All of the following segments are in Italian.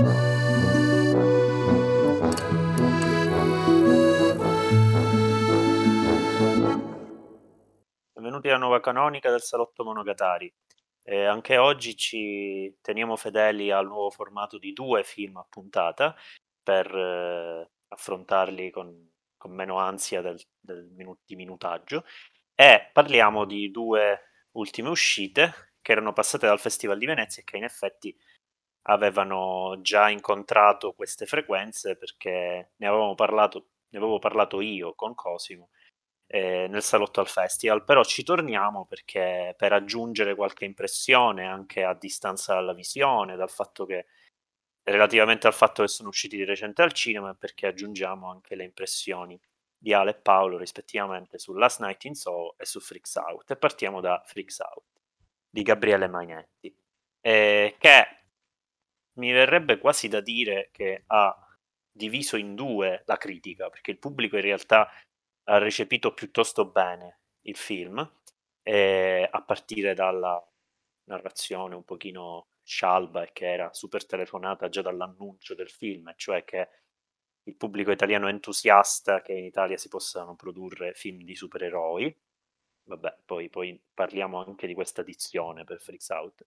Benvenuti alla nuova canonica del Salotto Monogatari. Eh, anche oggi ci teniamo fedeli al nuovo formato di due film a puntata per eh, affrontarli con, con, meno ansia del, del minu- di minutaggio e parliamo di due ultime uscite che erano passate dal Festival di Venezia e che in effetti avevano già incontrato queste frequenze perché ne avevamo parlato, ne avevo parlato io con Cosimo eh, nel salotto al festival, però ci torniamo perché per aggiungere qualche impressione anche a distanza dalla visione, dal fatto che relativamente al fatto che sono usciti di recente al cinema, perché aggiungiamo anche le impressioni di Ale e Paolo rispettivamente su Last Night in Soho e su Freaks Out. E partiamo da Freaks Out di Gabriele Magnetti eh, che mi verrebbe quasi da dire che ha diviso in due la critica perché il pubblico in realtà ha recepito piuttosto bene il film eh, a partire dalla narrazione un pochino scialba e che era super telefonata già dall'annuncio del film, cioè che il pubblico italiano è entusiasta che in Italia si possano produrre film di supereroi. Vabbè, poi, poi parliamo anche di questa edizione per Freaks Out.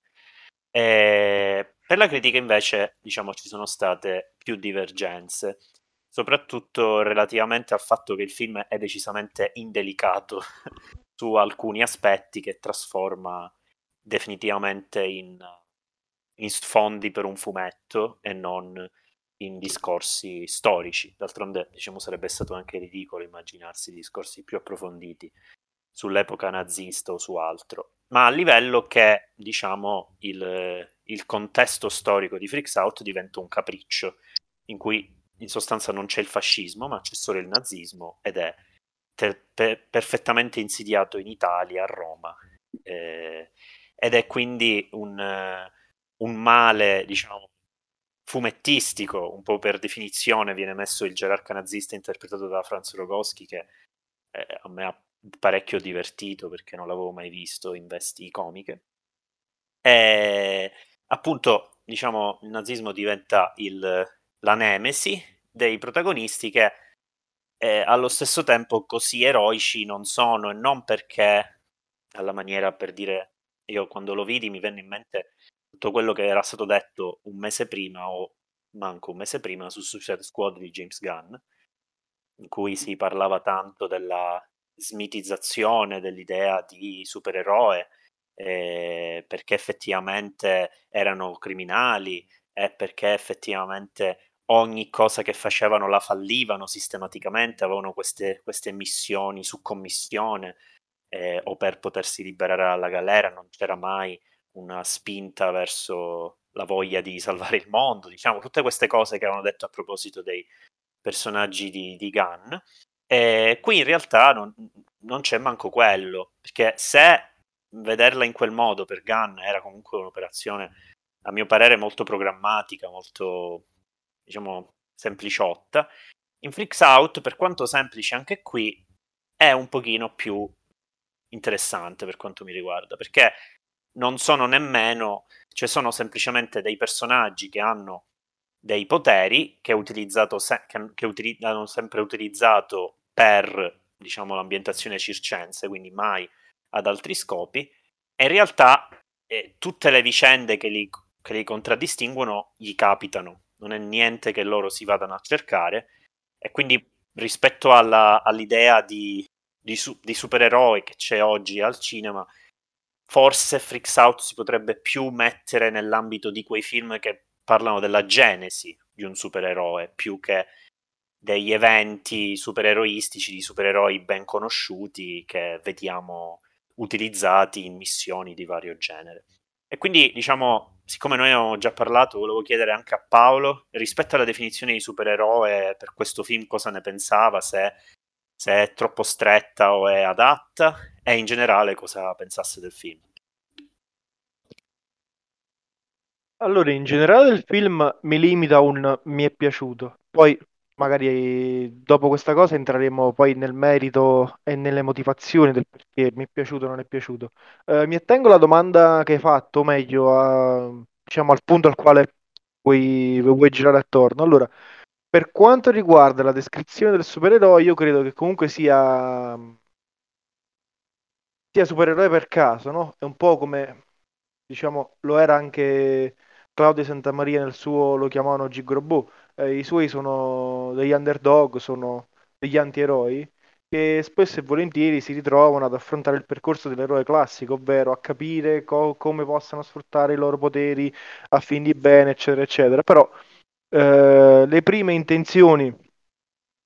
E per la critica invece, diciamo, ci sono state più divergenze, soprattutto relativamente al fatto che il film è decisamente indelicato su alcuni aspetti che trasforma definitivamente in, in sfondi per un fumetto e non in discorsi storici. D'altronde, diciamo, sarebbe stato anche ridicolo immaginarsi discorsi più approfonditi sull'epoca nazista o su altro. Ma a livello che, diciamo, il, il contesto storico di Freaks Out diventa un capriccio, in cui in sostanza non c'è il fascismo, ma c'è solo il nazismo ed è te- per- perfettamente insidiato in Italia, a Roma. Eh, ed è quindi un, un male, diciamo, fumettistico, un po' per definizione viene messo il gerarca nazista interpretato da Franz Rogowski che eh, a me ha parecchio divertito perché non l'avevo mai visto in vesti comiche. E appunto, diciamo, il nazismo diventa il, la nemesi dei protagonisti che eh, allo stesso tempo così eroici non sono e non perché alla maniera per dire io quando lo vidi mi venne in mente tutto quello che era stato detto un mese prima o manco un mese prima su Suicide Squad di James Gunn in cui si parlava tanto della smitizzazione dell'idea di supereroe eh, perché effettivamente erano criminali e perché effettivamente ogni cosa che facevano la fallivano sistematicamente, avevano queste, queste missioni su commissione eh, o per potersi liberare dalla galera, non c'era mai una spinta verso la voglia di salvare il mondo, diciamo, tutte queste cose che avevano detto a proposito dei personaggi di, di Gunn. E qui in realtà non, non c'è manco quello, perché se vederla in quel modo per Gunn era comunque un'operazione, a mio parere, molto programmatica, molto diciamo, sempliciotta. In Freaks Out, per quanto semplice anche qui, è un pochino più interessante per quanto mi riguarda, perché non sono nemmeno, cioè sono semplicemente dei personaggi che hanno dei poteri che, utilizzato se- che, che util- hanno sempre utilizzato per diciamo l'ambientazione circense, quindi mai ad altri scopi, e in realtà eh, tutte le vicende che li, che li contraddistinguono gli capitano. Non è niente che loro si vadano a cercare. E quindi rispetto alla, all'idea di, di, su, di supereroi che c'è oggi al cinema, forse Freaks Out si potrebbe più mettere nell'ambito di quei film che parlano della genesi di un supereroe più che degli eventi supereroistici di supereroi ben conosciuti che vediamo utilizzati in missioni di vario genere. E quindi, diciamo, siccome noi abbiamo già parlato, volevo chiedere anche a Paolo, rispetto alla definizione di supereroe per questo film, cosa ne pensava, se, se è troppo stretta o è adatta, e in generale cosa pensasse del film. Allora, in generale del film mi limita un mi è piaciuto. Poi magari dopo questa cosa entreremo poi nel merito e nelle motivazioni del perché mi è piaciuto o non è piaciuto. Eh, mi attengo alla domanda che hai fatto, o meglio, a, diciamo al punto al quale vuoi, vuoi girare attorno. Allora, per quanto riguarda la descrizione del supereroe, io credo che comunque sia, sia supereroe per caso, no? È un po' come, diciamo, lo era anche Claudio Santamaria nel suo, lo chiamavano Gigrobù. Eh, I suoi sono degli underdog, sono degli antieroi che spesso e volentieri si ritrovano ad affrontare il percorso dell'eroe classico, ovvero a capire co- come possano sfruttare i loro poteri a fin di bene, eccetera, eccetera. Però eh, le prime intenzioni,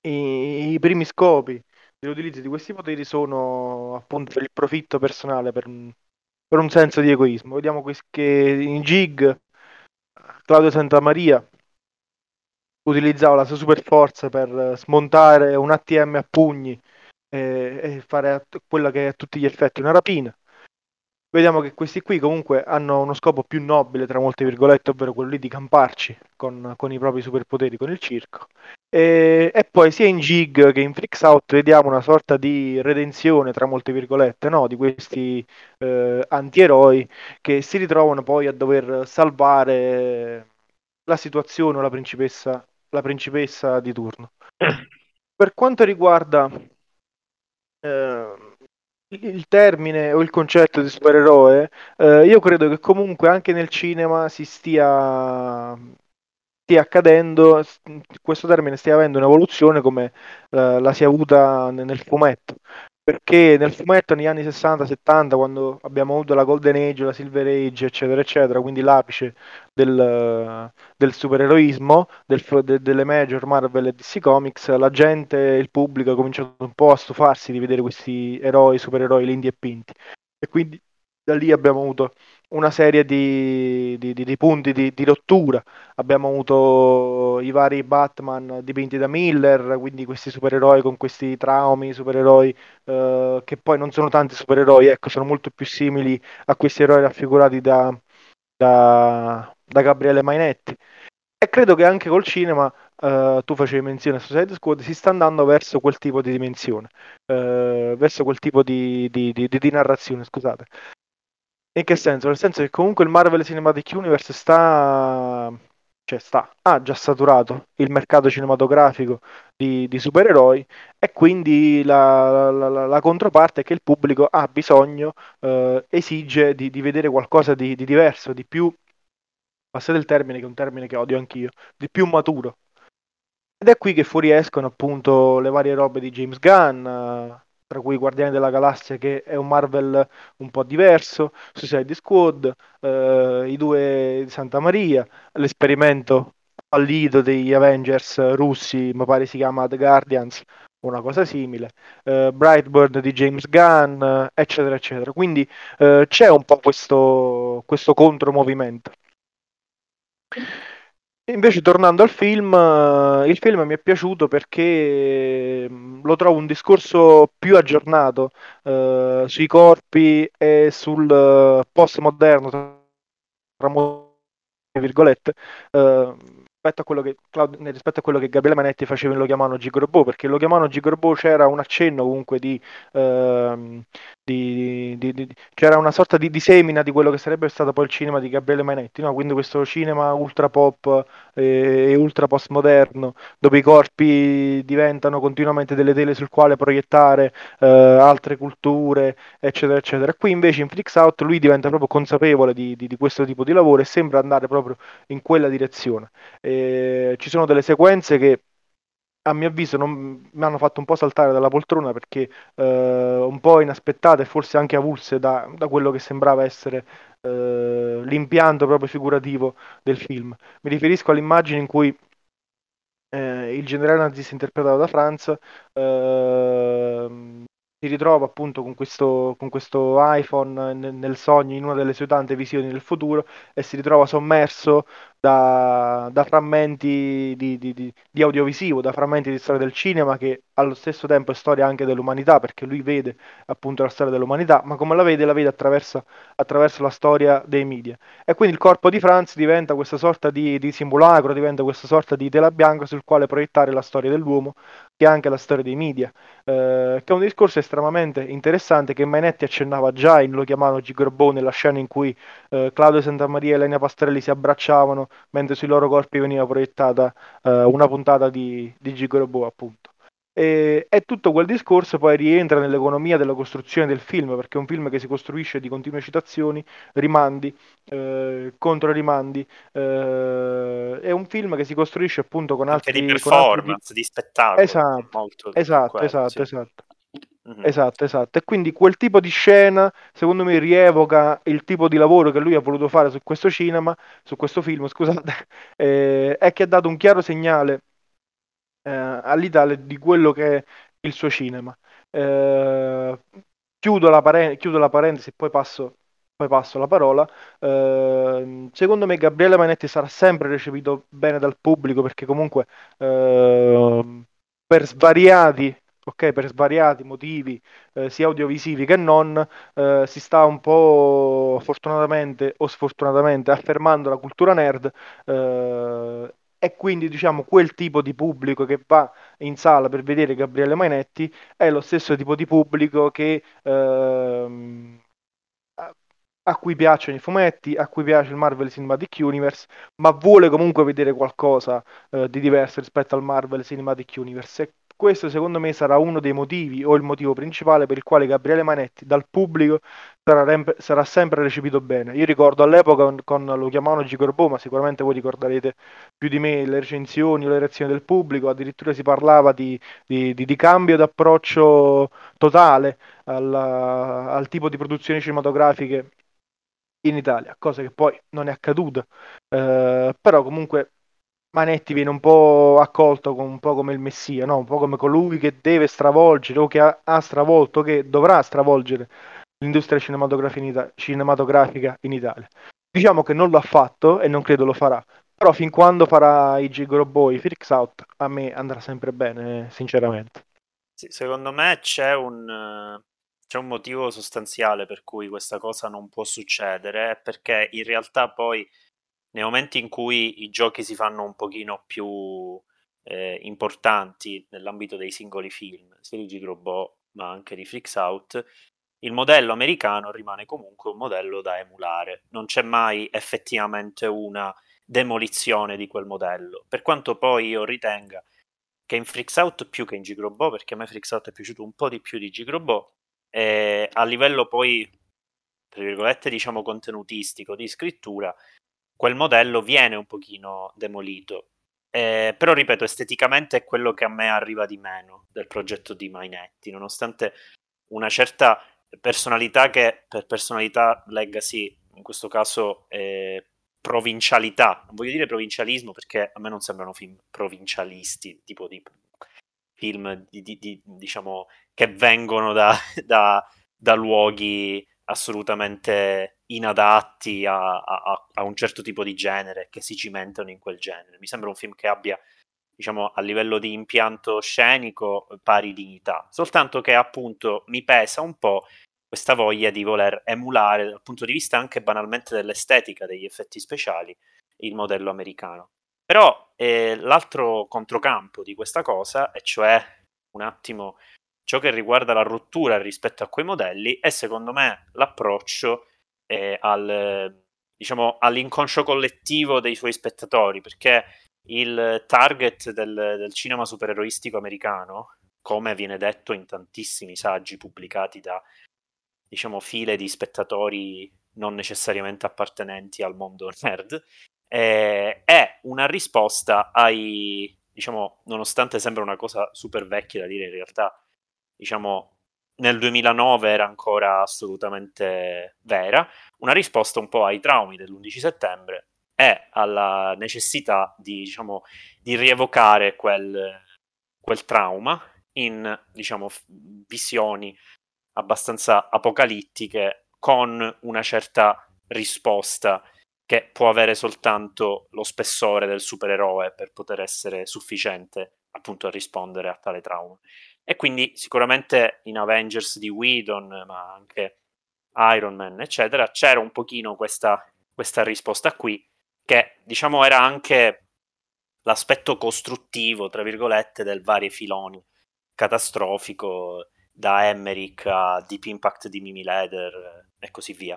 i, i primi scopi dell'utilizzo di questi poteri sono appunto per il profitto personale, per per un senso di egoismo. Vediamo che in Gig Claudio Santamaria utilizzava la sua super forza per smontare un ATM a pugni e, e fare quella che è a tutti gli effetti una rapina. Vediamo che questi qui comunque hanno uno scopo più nobile, tra molte virgolette, ovvero quello lì di camparci con, con i propri superpoteri, con il circo. E, e, poi sia in Jig che in Freaks Out vediamo una sorta di redenzione, tra molte virgolette, no? di questi eh, antieroi che si ritrovano poi a dover salvare la situazione o la principessa, la principessa di turno. Per quanto riguarda eh, il termine o il concetto di supereroe, eh, io credo che comunque anche nel cinema si stia, stia accadendo, questo termine stia avendo un'evoluzione come eh, la si è avuta nel fumetto perché nel fumetto negli anni 60-70, quando abbiamo avuto la Golden Age, la Silver Age, eccetera, eccetera, quindi l'apice del, del supereroismo, del, de, delle major Marvel e DC Comics, la gente, il pubblico ha cominciato un po' a stufarsi di vedere questi eroi, supereroi lindi e pinti. E quindi da lì abbiamo avuto una serie di, di, di, di punti di, rottura. Abbiamo avuto i vari Batman dipinti da Miller, quindi questi supereroi con questi traumi, supereroi eh, che poi non sono tanti supereroi, ecco, sono molto più simili a questi eroi raffigurati da, da, da Gabriele Mainetti. E credo che anche col cinema, uh, tu facevi menzione a Suicide Squad, si sta andando verso quel tipo di dimensione, uh, verso quel tipo di, di, di, di, narrazione, scusate. In che senso? Nel senso che comunque il Marvel Cinematic Universe sta, cioè sta, ha già saturato il mercato cinematografico di, di supereroi e quindi la, la, la, la, controparte è che il pubblico ha bisogno, eh, esige di, di, vedere qualcosa di, di diverso, di più, passate il termine che è un termine che odio anch'io, di più maturo. Ed è qui che fuoriescono appunto le varie robe di James Gunn, tra cui Guardiani della Galassia che è un Marvel un po' diverso, Suicide Squad, eh, i due di Santa Maria, l'esperimento fallito degli Avengers russi, mi pare si chiama The Guardians, una cosa simile, eh, Brightburn di James Gunn, eccetera, eccetera. Quindi eh, c'è un po' questo, questo contromovimento. Invece tornando al film, eh, il film mi è piaciuto perché mm, lo trovo un discorso più aggiornato eh, sui corpi e sul eh, postmoderno, tra virgolette, eh, rispetto a quello che, rispetto a quello che Gabriele Manetti faceva in Lo chiamano Gigorbo, perché in Lo chiamano Gigorbo c'era un accenno comunque di, ehm, di, di, di, c'era una sorta di, semina di quello che sarebbe stato poi il cinema di Gabriele Manetti, no? quindi questo cinema ultra pop e, e ultra postmoderno, dove i corpi diventano continuamente delle tele sul quale proiettare eh, altre culture, eccetera, eccetera. Qui invece in Flix Out lui diventa proprio consapevole di, questo tipo di lavoro e sembra andare proprio in quella direzione. E ci sono delle sequenze che a mio avviso non, mi hanno fatto un po' saltare dalla poltrona perché eh, un po' inaspettate e forse anche avulse da, da quello che sembrava essere eh, l'impianto proprio figurativo del film. Mi riferisco all'immagine in cui eh, il generale nazista interpretato da Franz eh, si ritrova appunto con questo, con questo iPhone nel, nel, sogno, in una delle sue tante visioni del futuro, e si ritrova sommerso da, da frammenti di, di, di, di, audiovisivo, da frammenti di storia del cinema, che allo stesso tempo è storia anche dell'umanità, perché lui vede appunto la storia dell'umanità, ma come la vede, la vede attraverso, attraverso la storia dei media. E quindi il corpo di Franz diventa questa sorta di, simulacro, diventa questa sorta di tela bianca sul quale proiettare la storia dell'uomo, che è anche la storia dei media, eh, che è un discorso estremamente interessante che Mainetti accennava già in Lo chiamavano Gigorbone, nella scena in cui eh, Claudio Santamaria e Elena Pastrelli si abbracciavano mentre sui loro corpi veniva proiettata uh, una puntata di, di Gigrobo, appunto. E, e, tutto quel discorso poi rientra nell'economia della costruzione del film, perché è un film che si costruisce di continue citazioni, rimandi, eh, contro rimandi. Eh, è un film che si costruisce appunto con Anche altri... di performance, altri... di spettacolo. Esatto, molto esatto, quello, esatto, sì. esatto. Mm-hmm. Esatto, esatto. E quindi quel tipo di scena, secondo me, rievoca il tipo di lavoro che lui ha voluto fare su questo cinema, su questo film, scusate, eh, e che ha dato un chiaro segnale eh, all'Italia di quello che è il suo cinema. Eh, chiudo, la pare- chiudo la parentesi e poi passo, poi passo la parola. Eh, secondo me Gabriele Manetti sarà sempre recepito bene dal pubblico perché comunque eh, per svariati ok, per svariati motivi, eh, sia audiovisivi che non, eh, si sta un po' fortunatamente o sfortunatamente affermando la cultura nerd eh, e quindi diciamo quel tipo di pubblico che va in sala per vedere Gabriele Mainetti è lo stesso tipo di pubblico che ehm, a cui piacciono i fumetti, a cui piace il Marvel Cinematic Universe, ma vuole comunque vedere qualcosa eh, di diverso rispetto al Marvel Cinematic Universe. E questo secondo me sarà uno dei motivi o il motivo principale per il quale Gabriele Manetti dal pubblico sarà, rem- sarà sempre recepito bene. Io ricordo all'epoca con, con lo chiamavano Gicorbo, ma sicuramente voi ricorderete più di me le recensioni o le reazioni del pubblico, addirittura si parlava di, di, di, di cambio d'approccio totale alla, al tipo di produzioni cinematografiche in Italia, cosa che poi non è accaduta. Eh, però comunque Manetti viene un po' accolto un po' come il messia, no? un po' come colui che deve stravolgere o che ha, ha stravolto, che dovrà stravolgere l'industria cinematografica in, Ita- cinematografica in Italia. Diciamo che non l'ha fatto e non credo lo farà, però fin quando farà i Gigolo Boy, Freaks Out, a me andrà sempre bene, sinceramente. Sì, secondo me c'è un, c'è un motivo sostanziale per cui questa cosa non può succedere, perché in realtà poi nei momenti in cui i giochi si fanno un pochino più eh, importanti nell'ambito dei singoli film, sia di Gigrobot ma anche di Freaks Out, il modello americano rimane comunque un modello da emulare, non c'è mai effettivamente una demolizione di quel modello, per quanto poi io ritenga che in Freaks Out più che in Gigrobot, perché a me Freaks Out è piaciuto un po' di più di Gigrobot, e a livello poi, tra virgolette, diciamo contenutistico, di scrittura, quel modello viene un pochino demolito. Eh, però ripeto, esteticamente è quello che a me arriva di meno del progetto di Mainetti, nonostante una certa personalità che per personalità legacy, in questo caso eh, provincialità, non voglio dire provincialismo perché a me non sembrano film provincialisti, tipo di film di, di, di, diciamo, che vengono da, da, da, luoghi assolutamente inadatti a, a, a, un certo tipo di genere, che si cimentano in quel genere. Mi sembra un film che abbia, diciamo, a livello di impianto scenico pari dignità, soltanto che appunto mi pesa un po' questa voglia di voler emulare dal punto di vista anche banalmente dell'estetica degli effetti speciali il modello americano. Però eh, l'altro controcampo di questa cosa, e cioè un attimo ciò che riguarda la rottura rispetto a quei modelli, è secondo me l'approccio eh, al, diciamo, all'inconscio collettivo dei suoi spettatori, perché il target del, del cinema supereroistico americano, come viene detto in tantissimi saggi pubblicati da diciamo, file di spettatori non necessariamente appartenenti al mondo nerd, eh, è una risposta ai, diciamo, nonostante sembra una cosa super vecchia da dire, in realtà, diciamo, nel 2009 era ancora assolutamente vera, una risposta un po' ai traumi dell'11 settembre e alla necessità di, diciamo, di rievocare quel, quel trauma in, diciamo, visioni abbastanza apocalittiche con una certa risposta che può avere soltanto lo spessore del supereroe per poter essere sufficiente appunto a rispondere a tale trauma. E quindi sicuramente in Avengers di Whedon, ma anche Iron Man, eccetera, c'era un pochino questa, questa risposta qui, che diciamo era anche l'aspetto costruttivo, tra virgolette, del varie filoni catastrofico da Emmerich a Deep Impact di Mimi Leder e così via.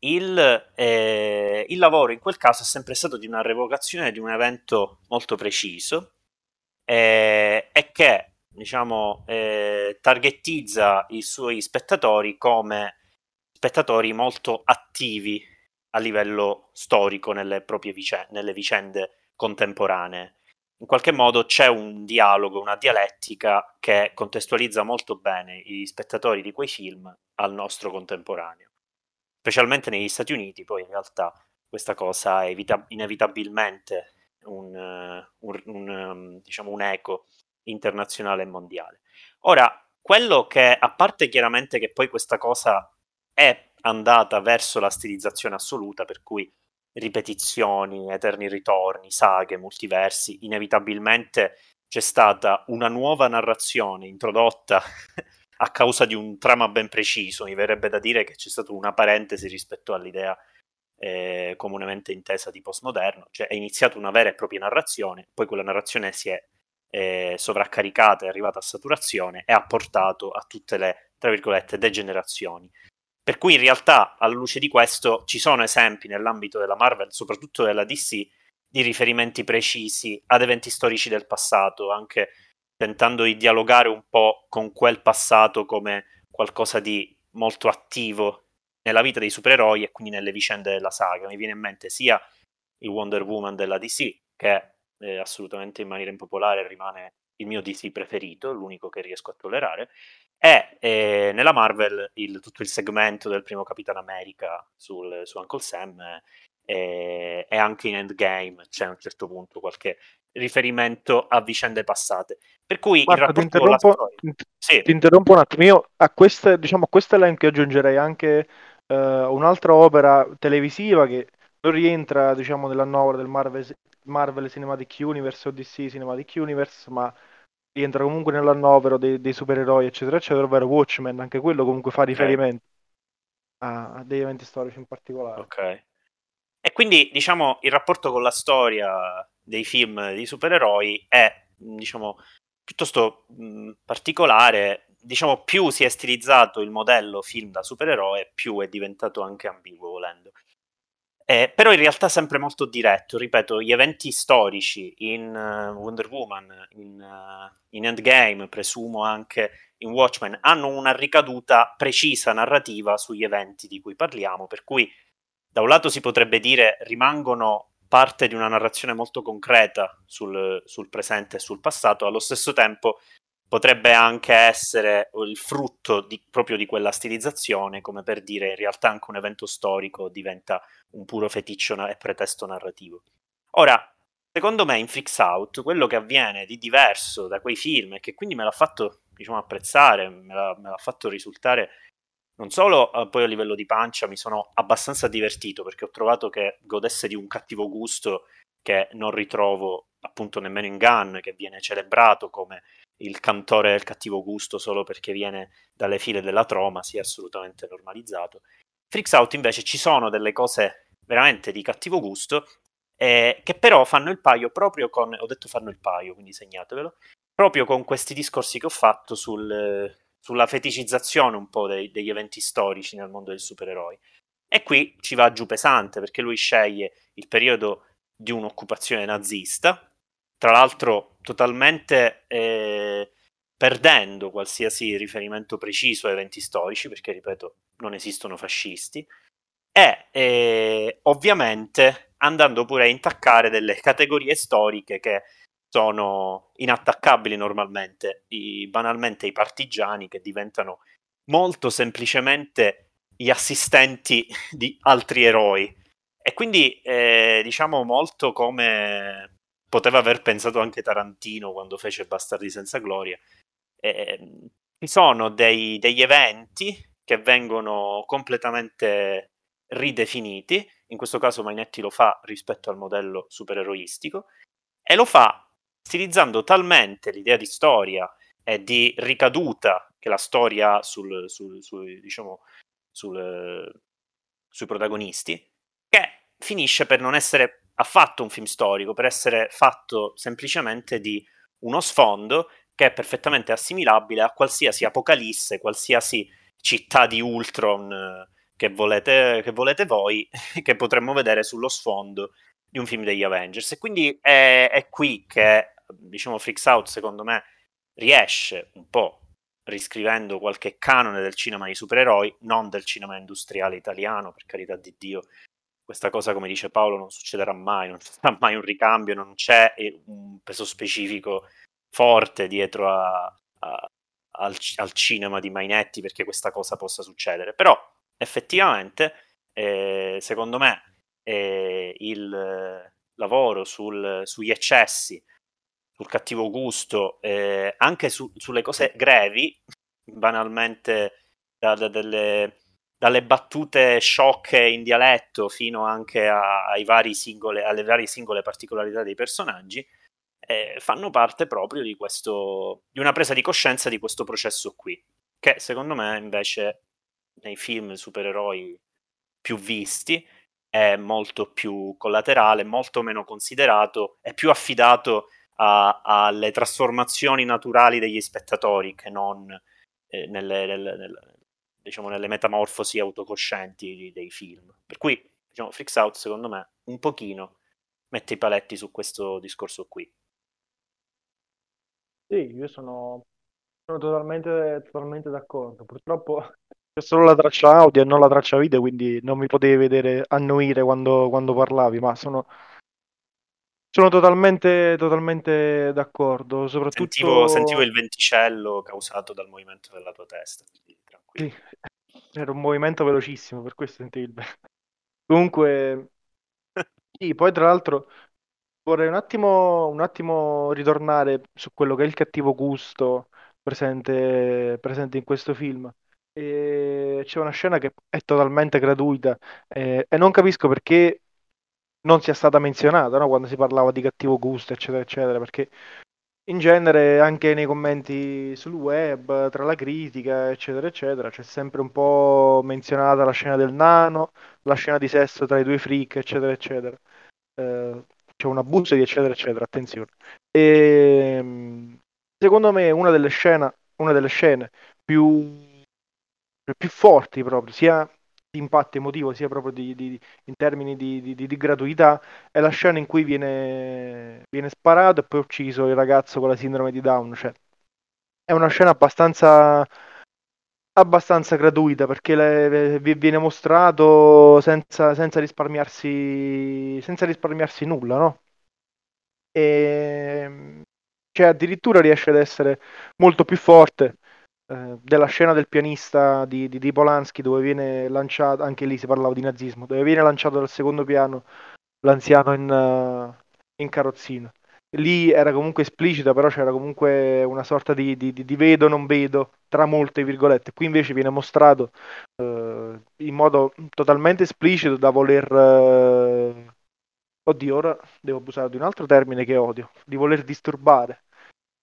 Il, eh, il, lavoro in quel caso è sempre stato di una revocazione di un evento molto preciso eh, e che diciamo, eh, targettizza i suoi spettatori come spettatori molto attivi a livello storico nelle proprie vicende, nelle vicende contemporanee. In qualche modo c'è un dialogo, una dialettica che contestualizza molto bene i spettatori di quei film al nostro contemporaneo. Specialmente negli Stati Uniti, poi in realtà questa cosa è evita- inevitabilmente un, uh, un, un, um, diciamo un eco internazionale e mondiale. Ora, quello che, a parte chiaramente che poi questa cosa è andata verso la stilizzazione assoluta, per cui ripetizioni, eterni ritorni, saghe, multiversi, inevitabilmente c'è stata una nuova narrazione introdotta a causa di un trama ben preciso. Mi verrebbe da dire che c'è stata una parentesi rispetto all'idea eh, comunemente intesa di postmoderno, cioè è iniziata una vera e propria narrazione, poi quella narrazione si è eh, sovraccaricata, è arrivata a saturazione e ha portato a tutte le, tra virgolette, degenerazioni. Per cui in realtà, alla luce di questo, ci sono esempi nell'ambito della Marvel, soprattutto della DC, di riferimenti precisi ad eventi storici del passato, anche tentando di dialogare un po' con quel passato come qualcosa di molto attivo nella vita dei supereroi e quindi nelle vicende della saga. Mi viene in mente sia il Wonder Woman della DC, che eh, assolutamente in maniera impopolare rimane il mio DC preferito, l'unico che riesco a tollerare, e eh, nella Marvel il, tutto il segmento del primo Capitan America sul, su Uncle Sam eh, e anche in Endgame c'è a un certo punto qualche riferimento a vicende passate. Per cui il ti, interrompo, sì. ti interrompo un attimo. Io a queste, diciamo, a questo elenco aggiungerei anche uh, un'altra opera televisiva che non rientra diciamo, nella novella del Marvel, Marvel Cinematic Universe o DC Cinematic Universe, ma rientra comunque nell'annovero dei, dei supereroi, eccetera, eccetera, ovvero Watchmen, anche quello comunque fa riferimento okay. a, a, degli eventi storici in particolare. Ok. E quindi, diciamo, il rapporto con la storia dei film di supereroi è, diciamo, piuttosto mh, particolare. Diciamo, più si è stilizzato il modello film da supereroe, più è diventato anche ambiguo, volendo. Eh, però in realtà sempre molto diretto, ripeto, gli eventi storici in uh, Wonder Woman, in, uh, in, Endgame, presumo anche in Watchmen, hanno una ricaduta precisa narrativa sugli eventi di cui parliamo, per cui da un lato si potrebbe dire rimangono parte di una narrazione molto concreta sul, sul presente e sul passato, allo stesso tempo potrebbe anche essere il frutto di, proprio di quella stilizzazione, come per dire in realtà anche un evento storico diventa un puro feticcio e pretesto narrativo. Ora, secondo me in Freaks Out quello che avviene di diverso da quei film e che quindi me l'ha fatto diciamo, apprezzare, me l'ha, me l'ha fatto risultare non solo eh, poi a livello di pancia mi sono abbastanza divertito perché ho trovato che godesse di un cattivo gusto che non ritrovo appunto nemmeno in Gunn, che viene celebrato come il cantore del cattivo gusto solo perché viene dalle file della troma sia assolutamente normalizzato. Freaks Out invece ci sono delle cose veramente di cattivo gusto eh, che però fanno il paio proprio con, ho detto fanno il paio quindi segnatevelo, proprio con questi discorsi che ho fatto sul, sulla feticizzazione un po' dei, degli eventi storici nel mondo dei supereroi. E qui ci va giù pesante perché lui sceglie il periodo di un'occupazione nazista, tra l'altro totalmente eh, perdendo qualsiasi riferimento preciso a eventi storici, perché ripeto, non esistono fascisti, e eh, ovviamente andando pure a intaccare delle categorie storiche che sono inattaccabili normalmente, I, banalmente i partigiani che diventano molto semplicemente gli assistenti di altri eroi. E quindi eh, diciamo molto come poteva aver pensato anche Tarantino quando fece Bastardi senza gloria. Eh, ci sono dei, degli eventi che vengono completamente ridefiniti, in questo caso Mainetti lo fa rispetto al modello supereroistico, e lo fa stilizzando talmente l'idea di storia e di ricaduta che la storia ha sul, sul, sul, diciamo, sui protagonisti, che finisce per non essere ha fatto un film storico per essere fatto semplicemente di uno sfondo che è perfettamente assimilabile a qualsiasi apocalisse, qualsiasi città di Ultron eh, che volete, che volete voi, che potremmo vedere sullo sfondo di un film degli Avengers. E quindi è, è qui che, diciamo, Freaks Out, secondo me, riesce un po' riscrivendo qualche canone del cinema di supereroi, non del cinema industriale italiano, per carità di Dio. Questa cosa, come dice Paolo, non succederà mai, non ci sarà mai un ricambio, non c'è un peso specifico forte dietro a, a, al, al, cinema di Mainetti perché questa cosa possa succedere. Però effettivamente, eh, secondo me, eh, il lavoro sul, sugli eccessi, sul cattivo gusto, eh, anche su, sulle cose grevi, banalmente da, da, delle, dalle battute sciocche in dialetto fino anche a, singole, alle varie singole particolarità dei personaggi, eh, fanno parte proprio di, questo, di una presa di coscienza di questo processo qui, che secondo me invece nei film supereroi più visti è molto più collaterale, molto meno considerato, è più affidato a, alle trasformazioni naturali degli spettatori che non eh, nelle, nelle, nelle, diciamo, nelle metamorfosi autocoscienti dei film. Per cui diciamo, Freaks Out secondo me un pochino mette i paletti su questo discorso qui. Sì, io sono, sono totalmente, totalmente d'accordo. Purtroppo c'è solo la traccia audio e non la traccia video, quindi non mi potevi vedere annuire quando, quando parlavi, ma sono, sono totalmente, totalmente d'accordo. Soprattutto... Sentivo, sentivo il venticello causato dal movimento della tua testa. Sì, era un movimento velocissimo, per questo sentivi il vento. Comunque, sì, poi tra l'altro vorrei un attimo, un attimo ritornare su quello che è il cattivo gusto presente, presente in questo film. E c'è una scena che è totalmente gratuita eh, e non capisco perché non sia stata menzionata no? quando si parlava di cattivo gusto, eccetera, eccetera, perché in genere anche nei commenti sul web, tra la critica, eccetera, eccetera, c'è sempre un po' menzionata la scena del nano, la scena di sesso tra i due freak, eccetera, eccetera. Eh, c'è un abuso di eccetera eccetera, attenzione. E, ehm, secondo me una delle scene, una delle scene più, più forti proprio, sia di impatto emotivo, sia proprio di, di, in termini di, di, gratuità, è la scena in cui viene, viene sparato e poi ucciso il ragazzo con la sindrome di Down. Cioè, è una scena abbastanza abbastanza gratuita perché le, le, viene mostrato senza, senza, risparmiarsi senza risparmiarsi nulla no? e cioè addirittura riesce ad essere molto più forte eh, della scena del pianista di, di, di, Polanski dove viene lanciato anche lì si parlava di nazismo dove viene lanciato dal secondo piano l'anziano in, uh, in carrozzina lì era comunque esplicita, però c'era comunque una sorta di, di, di vedo non vedo tra molte virgolette. Qui invece viene mostrato eh, in modo totalmente esplicito da voler... Eh... Oddio, ora devo abusare di un altro termine che odio, di voler disturbare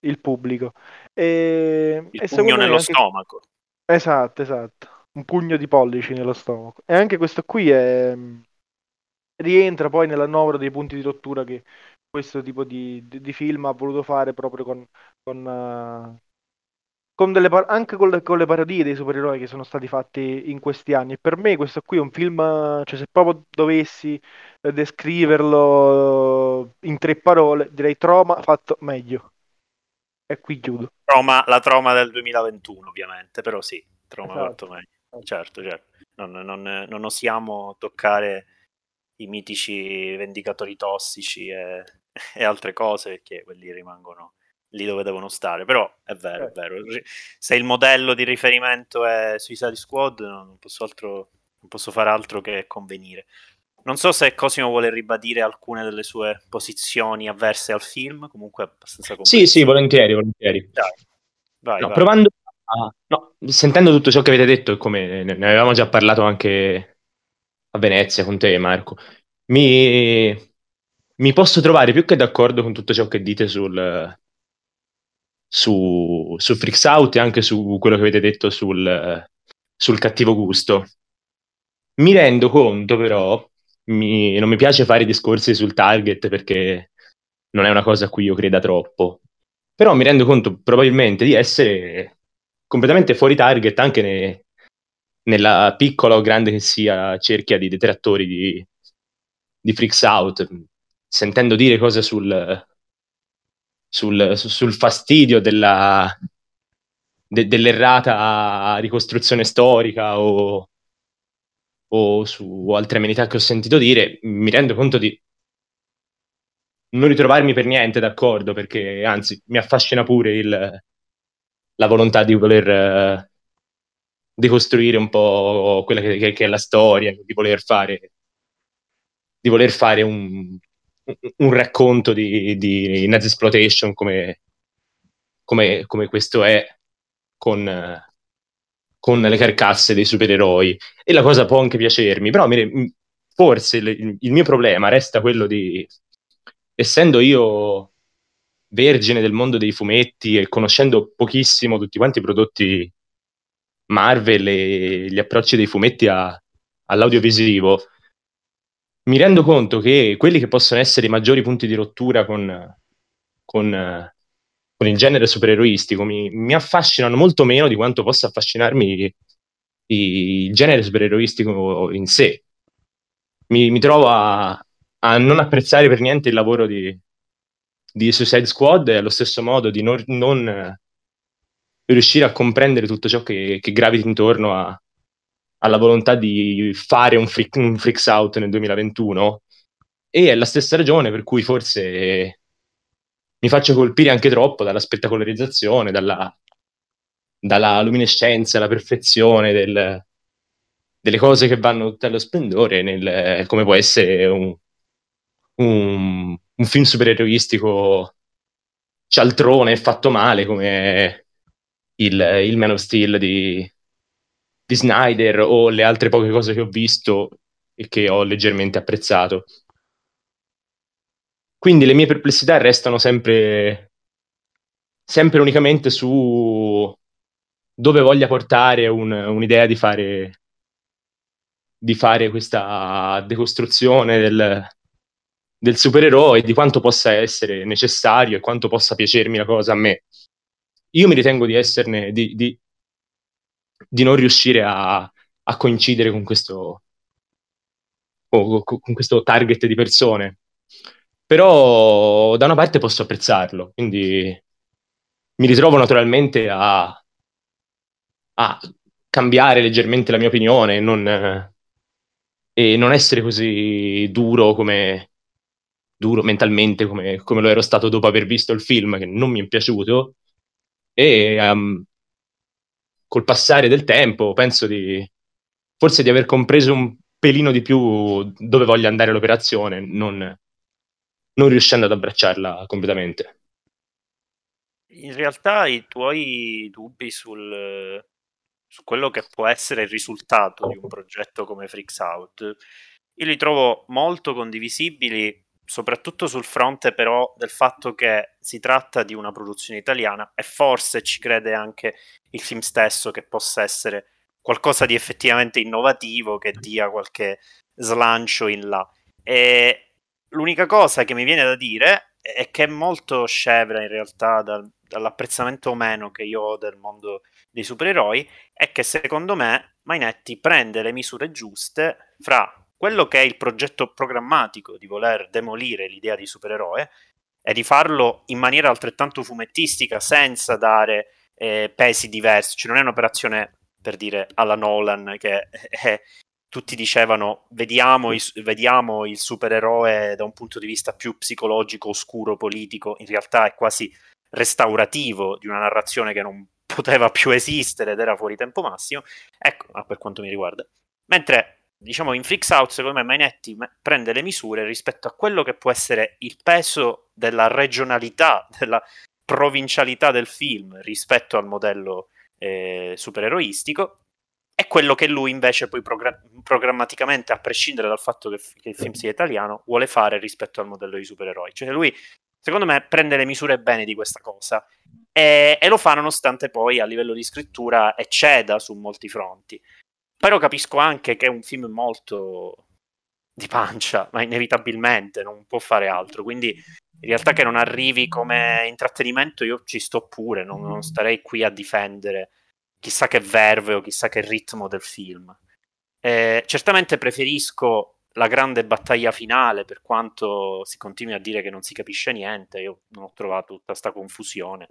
il pubblico. E, il e pugno nello anche... stomaco. Esatto, esatto. Un pugno di pollici nello stomaco. E anche questo qui è... rientra poi nella novera dei punti di rottura che questo tipo di, di, di film ha voluto fare proprio con, con, uh, con delle par- anche con le, con le, parodie dei supereroi che sono stati fatti in questi anni. E per me questo qui è un film, cioè se proprio dovessi descriverlo in tre parole, direi Troma fatto meglio. E qui chiudo. Troma, la Troma del 2021 ovviamente, però sì, Troma esatto. fatto meglio. Certo, certo. Non, non, non osiamo toccare i mitici vendicatori tossici e, e altre cose, perché quelli rimangono lì dove devono stare. Però è vero, è vero. Se il modello di riferimento è Suicide Squad, non posso, altro, non posso fare altro che convenire. Non so se Cosimo vuole ribadire alcune delle sue posizioni avverse al film, comunque abbastanza Sì, sì, volentieri, volentieri. Dai, vai, no, vai. Provando a... no, sentendo tutto ciò che avete detto, come ne avevamo già parlato anche a Venezia con te, Marco, mi, mi posso trovare più che d'accordo con tutto ciò che dite sul, su, su Freaks Out e anche su quello che avete detto sul, sul cattivo gusto. Mi rendo conto però, mi, non mi piace fare discorsi sul target perché non è una cosa a cui io creda troppo, però mi rendo conto probabilmente di essere completamente fuori target anche nei, nella piccola o grande che sia cerchia di detrattori di, di Freaks Out, sentendo dire cose sul, sul, sul fastidio della, de, dell'errata ricostruzione storica o, o su altre amenità che ho sentito dire, mi rendo conto di non ritrovarmi per niente d'accordo, perché anzi mi affascina pure il, la volontà di voler uh, decostruire un po' quella che, che, che, è la storia, di voler fare, di voler fare un, un racconto di, di Nazi Exploitation come, come, come, questo è con, con, le carcasse dei supereroi. E la cosa può anche piacermi, però mi, forse il, il mio problema resta quello di, essendo io vergine del mondo dei fumetti e conoscendo pochissimo tutti quanti i prodotti Marvel e gli approcci dei fumetti a, all'audiovisivo, mi rendo conto che quelli che possono essere i maggiori punti di rottura con, con, con il genere supereroistico mi, mi, affascinano molto meno di quanto possa affascinarmi il genere supereroistico in sé. Mi, mi trovo a, a, non apprezzare per niente il lavoro di, di Suicide Squad e allo stesso modo di non, non riuscire a comprendere tutto ciò che, che gravita intorno a, alla volontà di fare un, freak, un freaks out nel 2021 e è la stessa ragione per cui forse mi faccio colpire anche troppo dalla spettacolarizzazione, dalla, dalla luminescenza, la perfezione del, delle cose che vanno tutte allo splendore, nel, come può essere un, un, un film supereroistico cialtrone fatto male come il, il Man of Steel di, di Snyder o le altre poche cose che ho visto e che ho leggermente apprezzato. Quindi le mie perplessità restano sempre, sempre unicamente su dove voglia portare un, un'idea di fare, di fare questa decostruzione del, del supereroe, di quanto possa essere necessario e quanto possa piacermi la cosa a me. Io mi ritengo di esserne, di, di, di non riuscire a, a coincidere con questo, con, questo target di persone. Però da una parte posso apprezzarlo, quindi mi ritrovo naturalmente a, a cambiare leggermente la mia opinione e non, e non essere così duro come duro mentalmente come, come, lo ero stato dopo aver visto il film che non mi è piaciuto. E um, col passare del tempo penso di forse di aver compreso un pelino di più dove voglia andare l'operazione, non, non riuscendo ad abbracciarla completamente. In realtà i tuoi dubbi sul, su quello che può essere il risultato di un progetto come Freaks Out, io li trovo molto condivisibili soprattutto sul fronte però del fatto che si tratta di una produzione italiana e forse ci crede anche il film stesso che possa essere qualcosa di effettivamente innovativo che dia qualche slancio in là. E l'unica cosa che mi viene da dire è che è molto scevra in realtà dal, dall'apprezzamento o meno che io ho del mondo dei supereroi è che secondo me Mainetti prende le misure giuste fra quello che è il progetto programmatico di voler demolire l'idea di supereroe e di farlo in maniera altrettanto fumettistica senza dare eh, pesi diversi, cioè non è un'operazione per dire alla Nolan che eh, tutti dicevano vediamo, i, vediamo il supereroe da un punto di vista più psicologico, oscuro, politico, in realtà è quasi restaurativo di una narrazione che non poteva più esistere ed era fuori tempo massimo, ecco, per quanto mi riguarda. Mentre diciamo in Freaks Out secondo me Mainetti prende le misure rispetto a quello che può essere il peso della regionalità, della provincialità del film rispetto al modello eh, supereroistico quello che lui invece poi progra- programmaticamente, a prescindere dal fatto che, che, il film sia italiano, vuole fare rispetto al modello di supereroi. Cioè lui, secondo me, prende le misure bene di questa cosa e, e lo fa nonostante poi a livello di scrittura ecceda su molti fronti. Però capisco anche che è un film molto di pancia, ma inevitabilmente non può fare altro. Quindi in realtà che non arrivi come intrattenimento io ci sto pure, non, non starei qui a difendere chissà che verve o chissà che ritmo del film. Eh, certamente preferisco la grande battaglia finale, per quanto si continui a dire che non si capisce niente, io non ho trovato tutta questa confusione.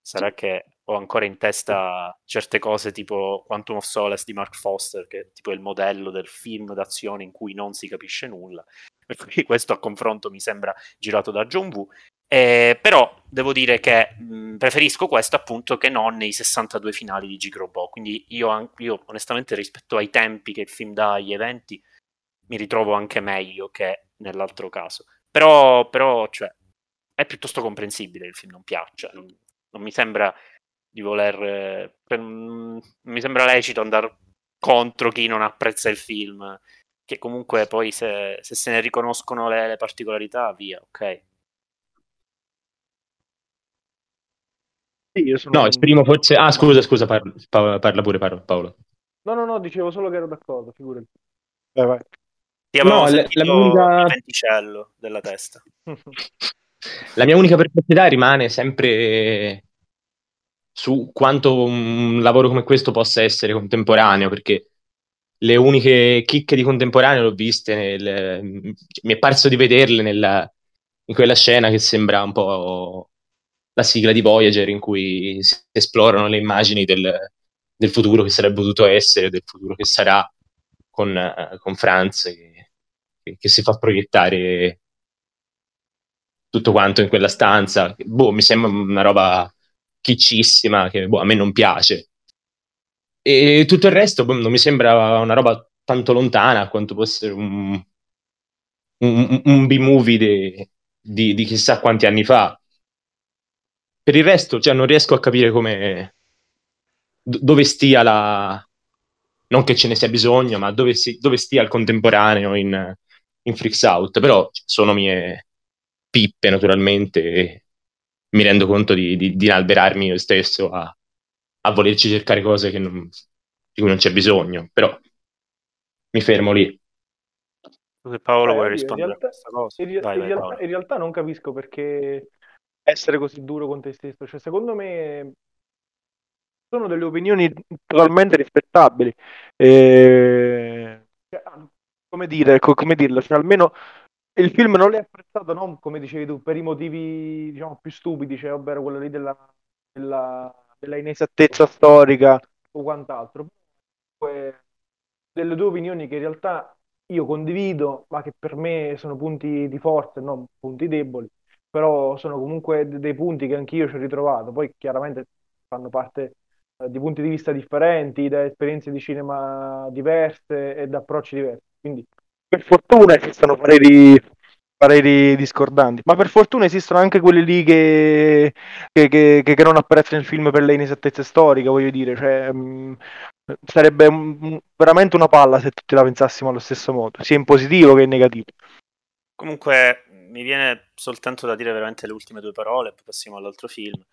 Sarà che ho ancora in testa certe cose tipo Quantum of Solace di Mark Foster, che è tipo il modello del film d'azione in cui non si capisce nulla. Per cui questo a confronto mi sembra girato da John Woo. Eh, però devo dire che mh, preferisco questo appunto che non nei 62 finali di Gigrobot. Quindi io, io, onestamente rispetto ai tempi che il film dà agli eventi mi ritrovo anche meglio che nell'altro caso. Però, però cioè, è piuttosto comprensibile il film non piaccia. Non, non mi sembra di voler... Per, non mi sembra lecito andare contro chi non apprezza il film. Che comunque poi se, se se ne riconoscono le, le particolarità, via, ok. Sì, sono... No, esprimo forse... Ah, scusa, scusa, parla, parla pure Paolo. No, no, no, dicevo solo che ero d'accordo, figurati. Vai, vai. Ti avevo no, la, la unica... il venticello della testa. la mia unica perplessità rimane sempre su quanto un lavoro come questo possa essere contemporaneo, perché le uniche chicche di contemporaneo l'ho viste, nel... mi è parso di vederle nella... in quella scena che sembra un po' la sigla di Voyager in cui si esplorano le immagini del, del futuro che sarebbe potuto essere, del futuro che sarà con, uh, con Franz che, che, si fa proiettare tutto quanto in quella stanza. Boh, mi sembra una roba chiccissima che boh, a me non piace. E tutto il resto boh, non mi sembra una roba tanto lontana quanto può essere un, un, un B-movie di, di, di chissà quanti anni fa per il resto, cioè, non riesco a capire come dove stia la non che ce ne sia bisogno, ma dove, si, dove stia il contemporaneo in, in Freaks Out. Però sono mie pippe, naturalmente, e mi rendo conto di, di, di inalberarmi io stesso a, a volerci cercare cose non, di cui non c'è bisogno. Però mi fermo lì. Paolo vuoi rispondere realtà, a questa cosa? In, vai, in, vai, realtà, in, realtà, non capisco perché essere così duro con te stesso. Cioè, secondo me sono delle opinioni totalmente rispettabili. E... Cioè, come dire, come dirlo, cioè, almeno il film non l'hai apprezzato, non come dicevi tu, per i motivi diciamo più stupidi, cioè ovvero quello lì della, della, della inesattezza storica o quant'altro. Delle due opinioni che in realtà io condivido, ma che per me sono punti di forza e non punti deboli però sono comunque dei punti che anch'io ci ho ritrovato. Poi chiaramente fanno parte eh, di punti di vista differenti, da esperienze di cinema diverse e da approcci diversi. Quindi per fortuna esistono pareri, pareri discordanti, ma per fortuna esistono anche quelli lì che, che, che, che non apprezzano il film per le inesattezze storiche, voglio dire. Cioè, mh, mm, sarebbe veramente una palla se tutti la pensassimo allo stesso modo, sia in positivo che in negativo. Comunque, mi viene soltanto da dire veramente le ultime due parole, poi passiamo all'altro film.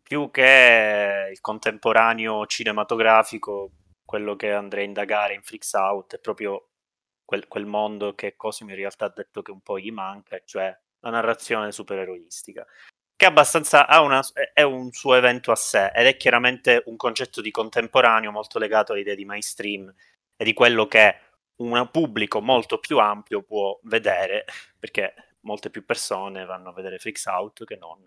Più che il contemporaneo cinematografico, quello che andrei a indagare in Freaks Out è proprio quel, quel mondo che Cosimo in realtà ha detto che un po' gli manca, cioè la narrazione supereroistica che è abbastanza una, è un suo evento a sé ed è chiaramente un concetto di contemporaneo molto legato all'idea di mainstream e di quello che un pubblico molto più ampio può vedere, perché molte più persone vanno a vedere Freaks Out che non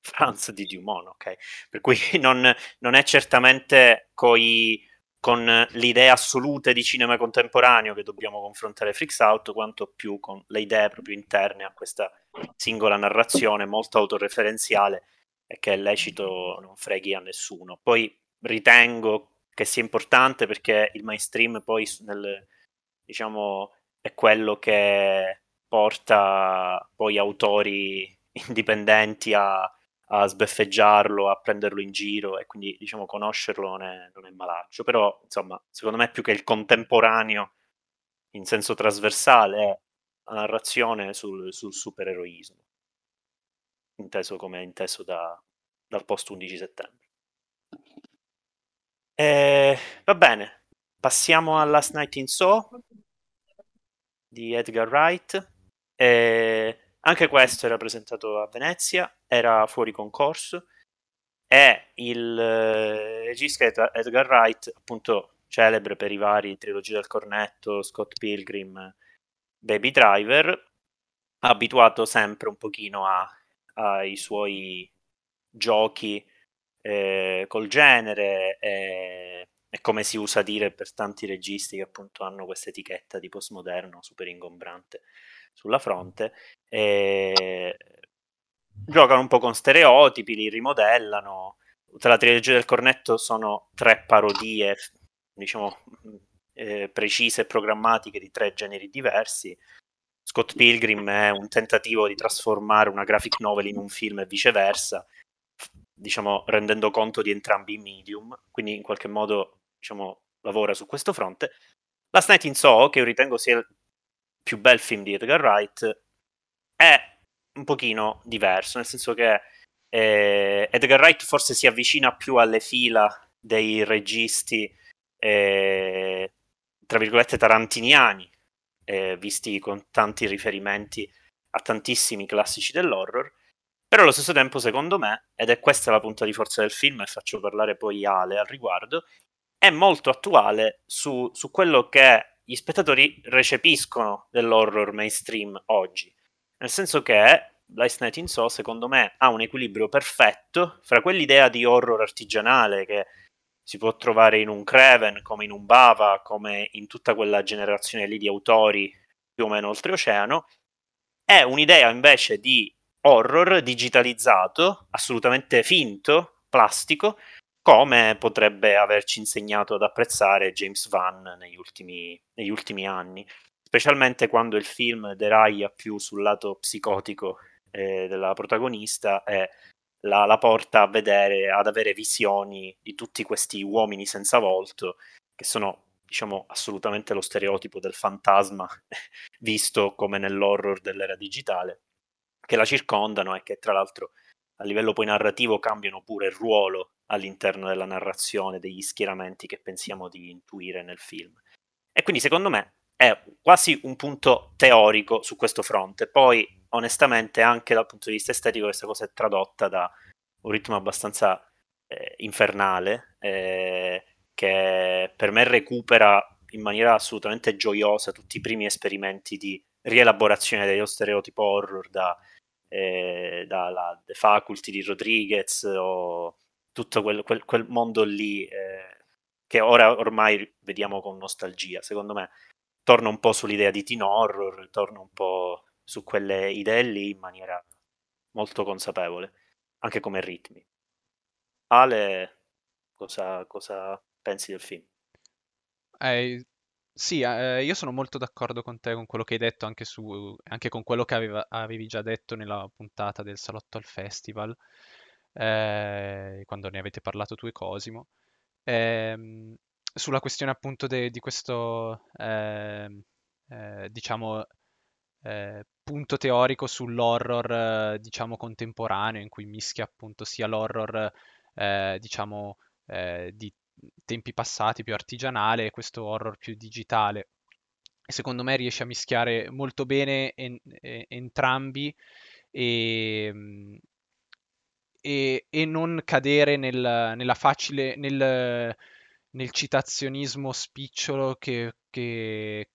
Franz di Dumont, ok? Per cui non, non è certamente coi, con le idee assolute di cinema contemporaneo che dobbiamo confrontare Freaks Out, quanto più con le idee proprio interne a questa singola narrazione molto autoreferenziale e che è lecito non freghi a nessuno. Poi ritengo che sia importante perché il mainstream poi nel, diciamo, è quello che porta poi autori indipendenti a, a sbeffeggiarlo, a prenderlo in giro e quindi diciamo conoscerlo non è, non è malaccio, però insomma secondo me più che il contemporaneo in senso trasversale è la narrazione sul, sul supereroismo, inteso come inteso da, dal post 11 settembre. E, va bene, Passiamo a Last Night in Soho di Edgar Wright. E anche questo era presentato a Venezia, era fuori concorso. e il eh, regista Edgar Wright, appunto celebre per i vari trilogie del cornetto, Scott Pilgrim, Baby Driver, abituato sempre un pochino a, ai suoi giochi eh, col genere e, e, come si usa dire per tanti registi che appunto hanno questa etichetta di postmoderno super ingombrante sulla fronte e giocano un po' con stereotipi, li rimodellano. Tutta la trilogia del cornetto sono tre parodie, diciamo, eh, precise e programmatiche di tre generi diversi. Scott Pilgrim è un tentativo di trasformare una graphic novel in un film e viceversa, diciamo, rendendo conto di entrambi i medium, quindi in qualche modo diciamo, lavora su questo fronte. Last Night in Soho, che io ritengo sia il più bel film di Edgar Wright, è un pochino diverso, nel senso che eh, Edgar Wright forse si avvicina più alle fila dei registi, eh, tra virgolette, tarantiniani, eh, visti con tanti riferimenti a tantissimi classici dell'horror, però allo stesso tempo, secondo me, ed è questa la punta di forza del film, e faccio parlare poi Ale al riguardo, è molto attuale su, su quello che gli spettatori recepiscono dell'horror mainstream oggi. Nel senso che Last Night in So, secondo me, ha un equilibrio perfetto fra quell'idea di horror artigianale che si può trovare in un Craven, come in un Bava, come in tutta quella generazione lì di autori più o meno oltreoceano, è un'idea invece di horror digitalizzato, assolutamente finto, plastico, come potrebbe averci insegnato ad apprezzare James Van negli ultimi, negli ultimi anni, specialmente quando il film deraia più sul lato psicotico eh, della protagonista e la, la, porta a vedere, ad avere visioni di tutti questi uomini senza volto, che sono, diciamo, assolutamente lo stereotipo del fantasma visto come nell'horror dell'era digitale, che la circondano e che tra l'altro a livello poi narrativo cambiano pure il ruolo all'interno della narrazione, degli schieramenti che pensiamo di intuire nel film. E quindi secondo me è quasi un punto teorico su questo fronte. Poi onestamente anche dal punto di vista estetico questa cosa è tradotta da un ritmo abbastanza eh, infernale eh, che per me recupera in maniera assolutamente gioiosa tutti i primi esperimenti di rielaborazione dello stereotipo horror da, eh, dalla The Faculty di Rodriguez o tutto quel, quel, quel mondo lì eh, che ora ormai vediamo con nostalgia secondo me torna un po' sull'idea di teen horror torna un po' su quelle idee lì in maniera molto consapevole, anche come ritmi. Ale, cosa, cosa pensi del film? Eh, sì, eh, io sono molto d'accordo con te, con quello che hai detto, anche, su, anche con quello che aveva, avevi già detto nella puntata del Salotto al Festival, eh, quando ne avete parlato tu e Cosimo. Ehm, sulla questione appunto de, di questo, ehm, eh, diciamo, eh, punto teorico sull'horror, eh, diciamo, contemporaneo, in cui mischia appunto sia l'horror, eh, diciamo, eh, di tempi passati più artigianale e questo horror più digitale. Secondo me riesce a mischiare molto bene en- en- entrambi e, e, e, non cadere nel, nella facile, nel, nel citazionismo spicciolo che, che,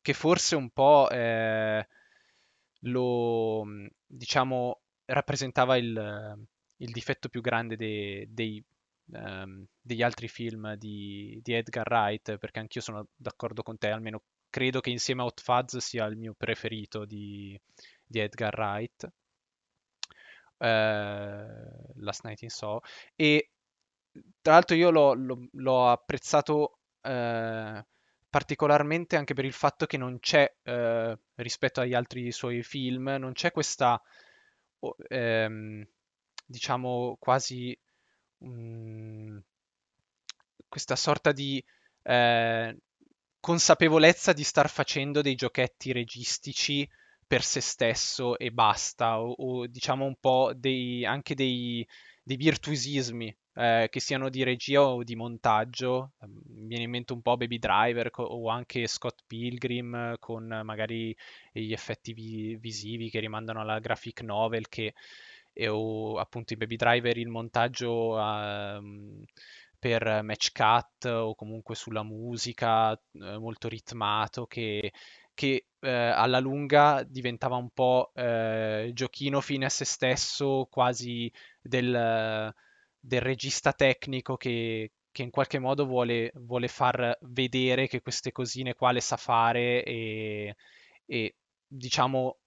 che forse un po' eh, lo, diciamo, rappresentava il, il, difetto più grande dei, dei, um, degli altri film di, di, Edgar Wright, perché anch'io sono d'accordo con te, almeno credo che insieme a Hot Fuzz sia il mio preferito di, di Edgar Wright. Uh, Last Night in Soho. E tra l'altro io l'ho, l'ho, l'ho apprezzato uh, particolarmente anche per il fatto che non c'è, eh, rispetto agli altri suoi film, non c'è questa, ehm, diciamo, quasi um, questa sorta di eh, consapevolezza di star facendo dei giochetti registici per se stesso e basta, o, o diciamo un po' dei, anche dei, dei virtuosismi eh, che siano di regia o di montaggio. Mi viene in mente un po' Baby Driver co- o anche Scott Pilgrim con magari gli effetti vi- visivi che rimandano alla graphic novel che e o appunto i Baby Driver, il montaggio uh, per match cut o comunque sulla musica uh, molto ritmato che, che uh, alla lunga diventava un po' eh, giochino fine a se stesso, quasi del, del regista tecnico che, che in qualche modo vuole, vuole, far vedere che queste cosine qua le sa fare e, e diciamo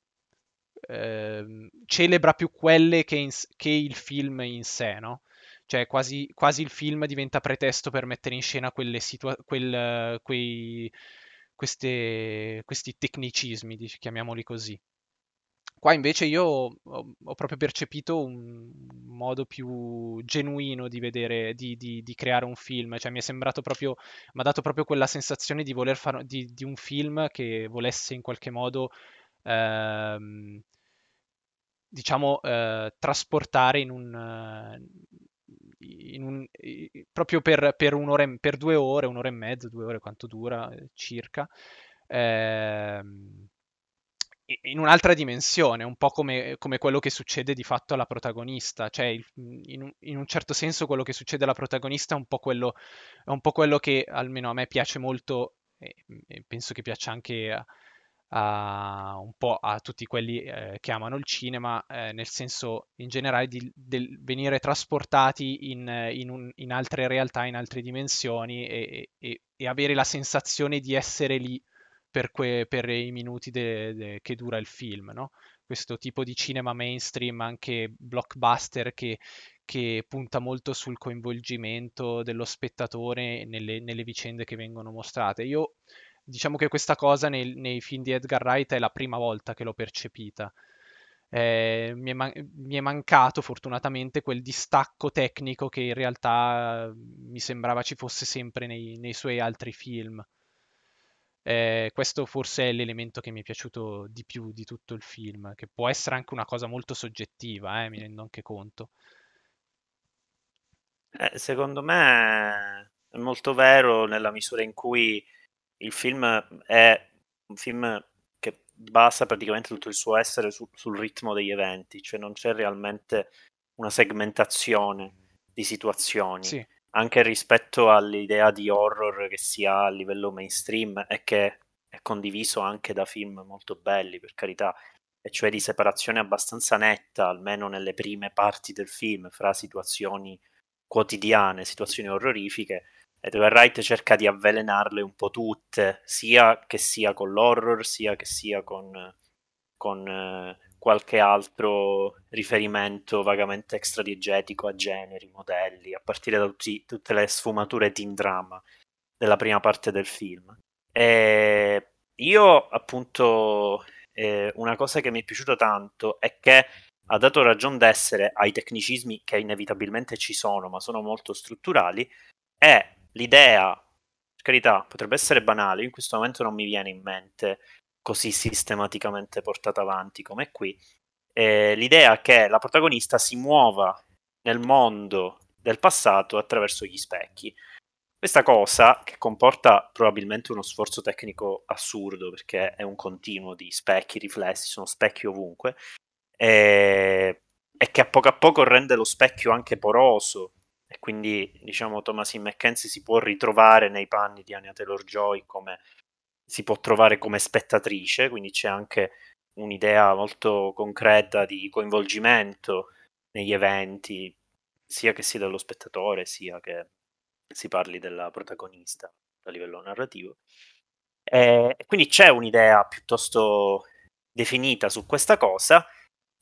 eh, celebra più quelle che, in, che, il film in sé, no? Cioè quasi, quasi, il film diventa pretesto per mettere in scena quelle situa- quel, quei, queste, questi tecnicismi, chiamiamoli così. Qua invece io ho, proprio percepito un modo più genuino di vedere, di, di, di creare un film, cioè mi è sembrato proprio, mi ha dato proprio quella sensazione di voler fare di, di un film che volesse in qualche modo, ehm, diciamo, eh, trasportare in un, un, proprio per, per, un'ora, per due ore, un'ora e mezza, due ore quanto dura eh, circa. Ehm, in un'altra dimensione, un po' come, come, quello che succede di fatto alla protagonista, cioè in un, in un, certo senso quello che succede alla protagonista è un po' quello, un po quello che almeno a me piace molto e, e penso che piaccia anche a, a, un po' a tutti quelli eh, che amano il cinema, eh, nel senso in generale di del venire trasportati in, in, un, in, altre realtà, in altre dimensioni e, e, e avere la sensazione di essere lì per, que, per i minuti de, de, che dura il film, no? Questo tipo di cinema mainstream, anche blockbuster, che, che punta molto sul coinvolgimento dello spettatore nelle, nelle, vicende che vengono mostrate. Io diciamo che questa cosa nei, nei, film di Edgar Wright è la prima volta che l'ho percepita. Eh, mi, è man- mi, è mancato fortunatamente quel distacco tecnico che in realtà mi sembrava ci fosse sempre nei, nei suoi altri film. Eh, questo forse è l'elemento che mi è piaciuto di più di tutto il film, che può essere anche una cosa molto soggettiva, eh, mi rendo anche conto. Eh, secondo me è molto vero nella misura in cui il film è un film che basa praticamente tutto il suo essere su, sul ritmo degli eventi, cioè non c'è realmente una segmentazione di situazioni. Sì anche rispetto all'idea di horror che si ha a livello mainstream e che è condiviso anche da film molto belli, per carità, e cioè di separazione abbastanza netta, almeno nelle prime parti del film, fra situazioni quotidiane, situazioni orrorifiche. Edgar Wright cerca di avvelenarle un po' tutte, sia che sia con l'horror, sia che sia con, con eh, qualche altro riferimento vagamente extradiegetico a generi, modelli, a partire da tutti, tutte le sfumature teen drama della prima parte del film. E io appunto eh, una cosa che mi è piaciuta tanto è che ha dato ragione d'essere ai tecnicismi che inevitabilmente ci sono, ma sono molto strutturali, è l'idea, per carità, potrebbe essere banale, in questo momento non mi viene in mente così sistematicamente portata avanti come qui. Eh, l'idea che la protagonista si muova nel mondo del passato attraverso gli specchi. Questa cosa, che comporta probabilmente uno sforzo tecnico assurdo, perché è un continuo di specchi, riflessi, sono specchi ovunque, e, e che a poco a poco rende lo specchio anche poroso, e quindi diciamo Thomasin McKenzie si può ritrovare nei panni di Anya Taylor-Joy come si può trovare come spettatrice, quindi c'è anche un'idea molto concreta di coinvolgimento negli eventi, sia che sia dello spettatore, sia che si parli della protagonista a livello narrativo. E quindi c'è un'idea piuttosto definita su questa cosa,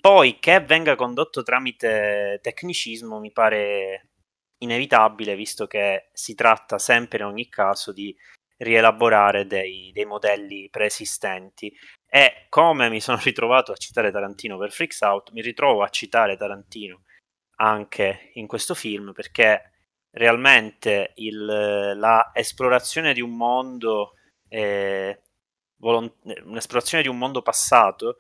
poi che venga condotto tramite tecnicismo mi pare inevitabile, visto che si tratta sempre in ogni caso di rielaborare dei, dei modelli preesistenti. E come mi sono ritrovato a citare Tarantino per Freaks Out, mi ritrovo a citare Tarantino anche in questo film perché realmente il, la esplorazione di un mondo, eh, volont- un'esplorazione di un mondo passato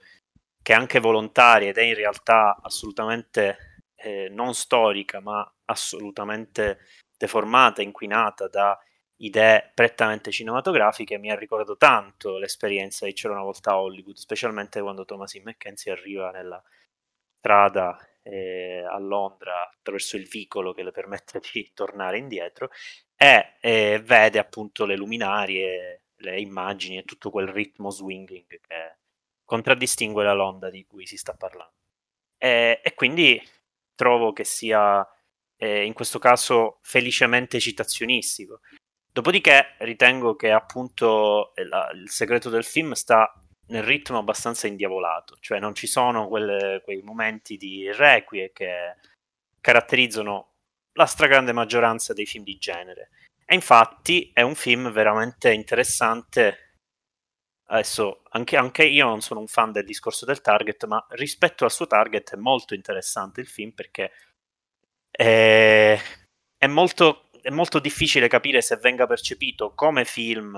che è anche volontaria ed è in realtà assolutamente eh, non storica ma assolutamente deformata, inquinata da idee prettamente cinematografiche mi ha ricordato tanto l'esperienza di C'era una volta a Hollywood, specialmente quando Thomasin McKenzie arriva nella strada eh, a Londra attraverso il vicolo che le permette di tornare indietro e eh, vede appunto le luminarie, le immagini e tutto quel ritmo swinging che contraddistingue la Londra di cui si sta parlando. E, e quindi trovo che sia eh, in questo caso felicemente citazionistico. Dopodiché ritengo che appunto eh, la, il segreto del film sta nel ritmo abbastanza indiavolato, cioè non ci sono quelle, quei momenti di requie che caratterizzano la stragrande maggioranza dei film di genere. E infatti è un film veramente interessante. Adesso, anche, anche, io non sono un fan del discorso del target, ma rispetto al suo target è molto interessante il film perché è, è, molto, è molto difficile capire se venga percepito come film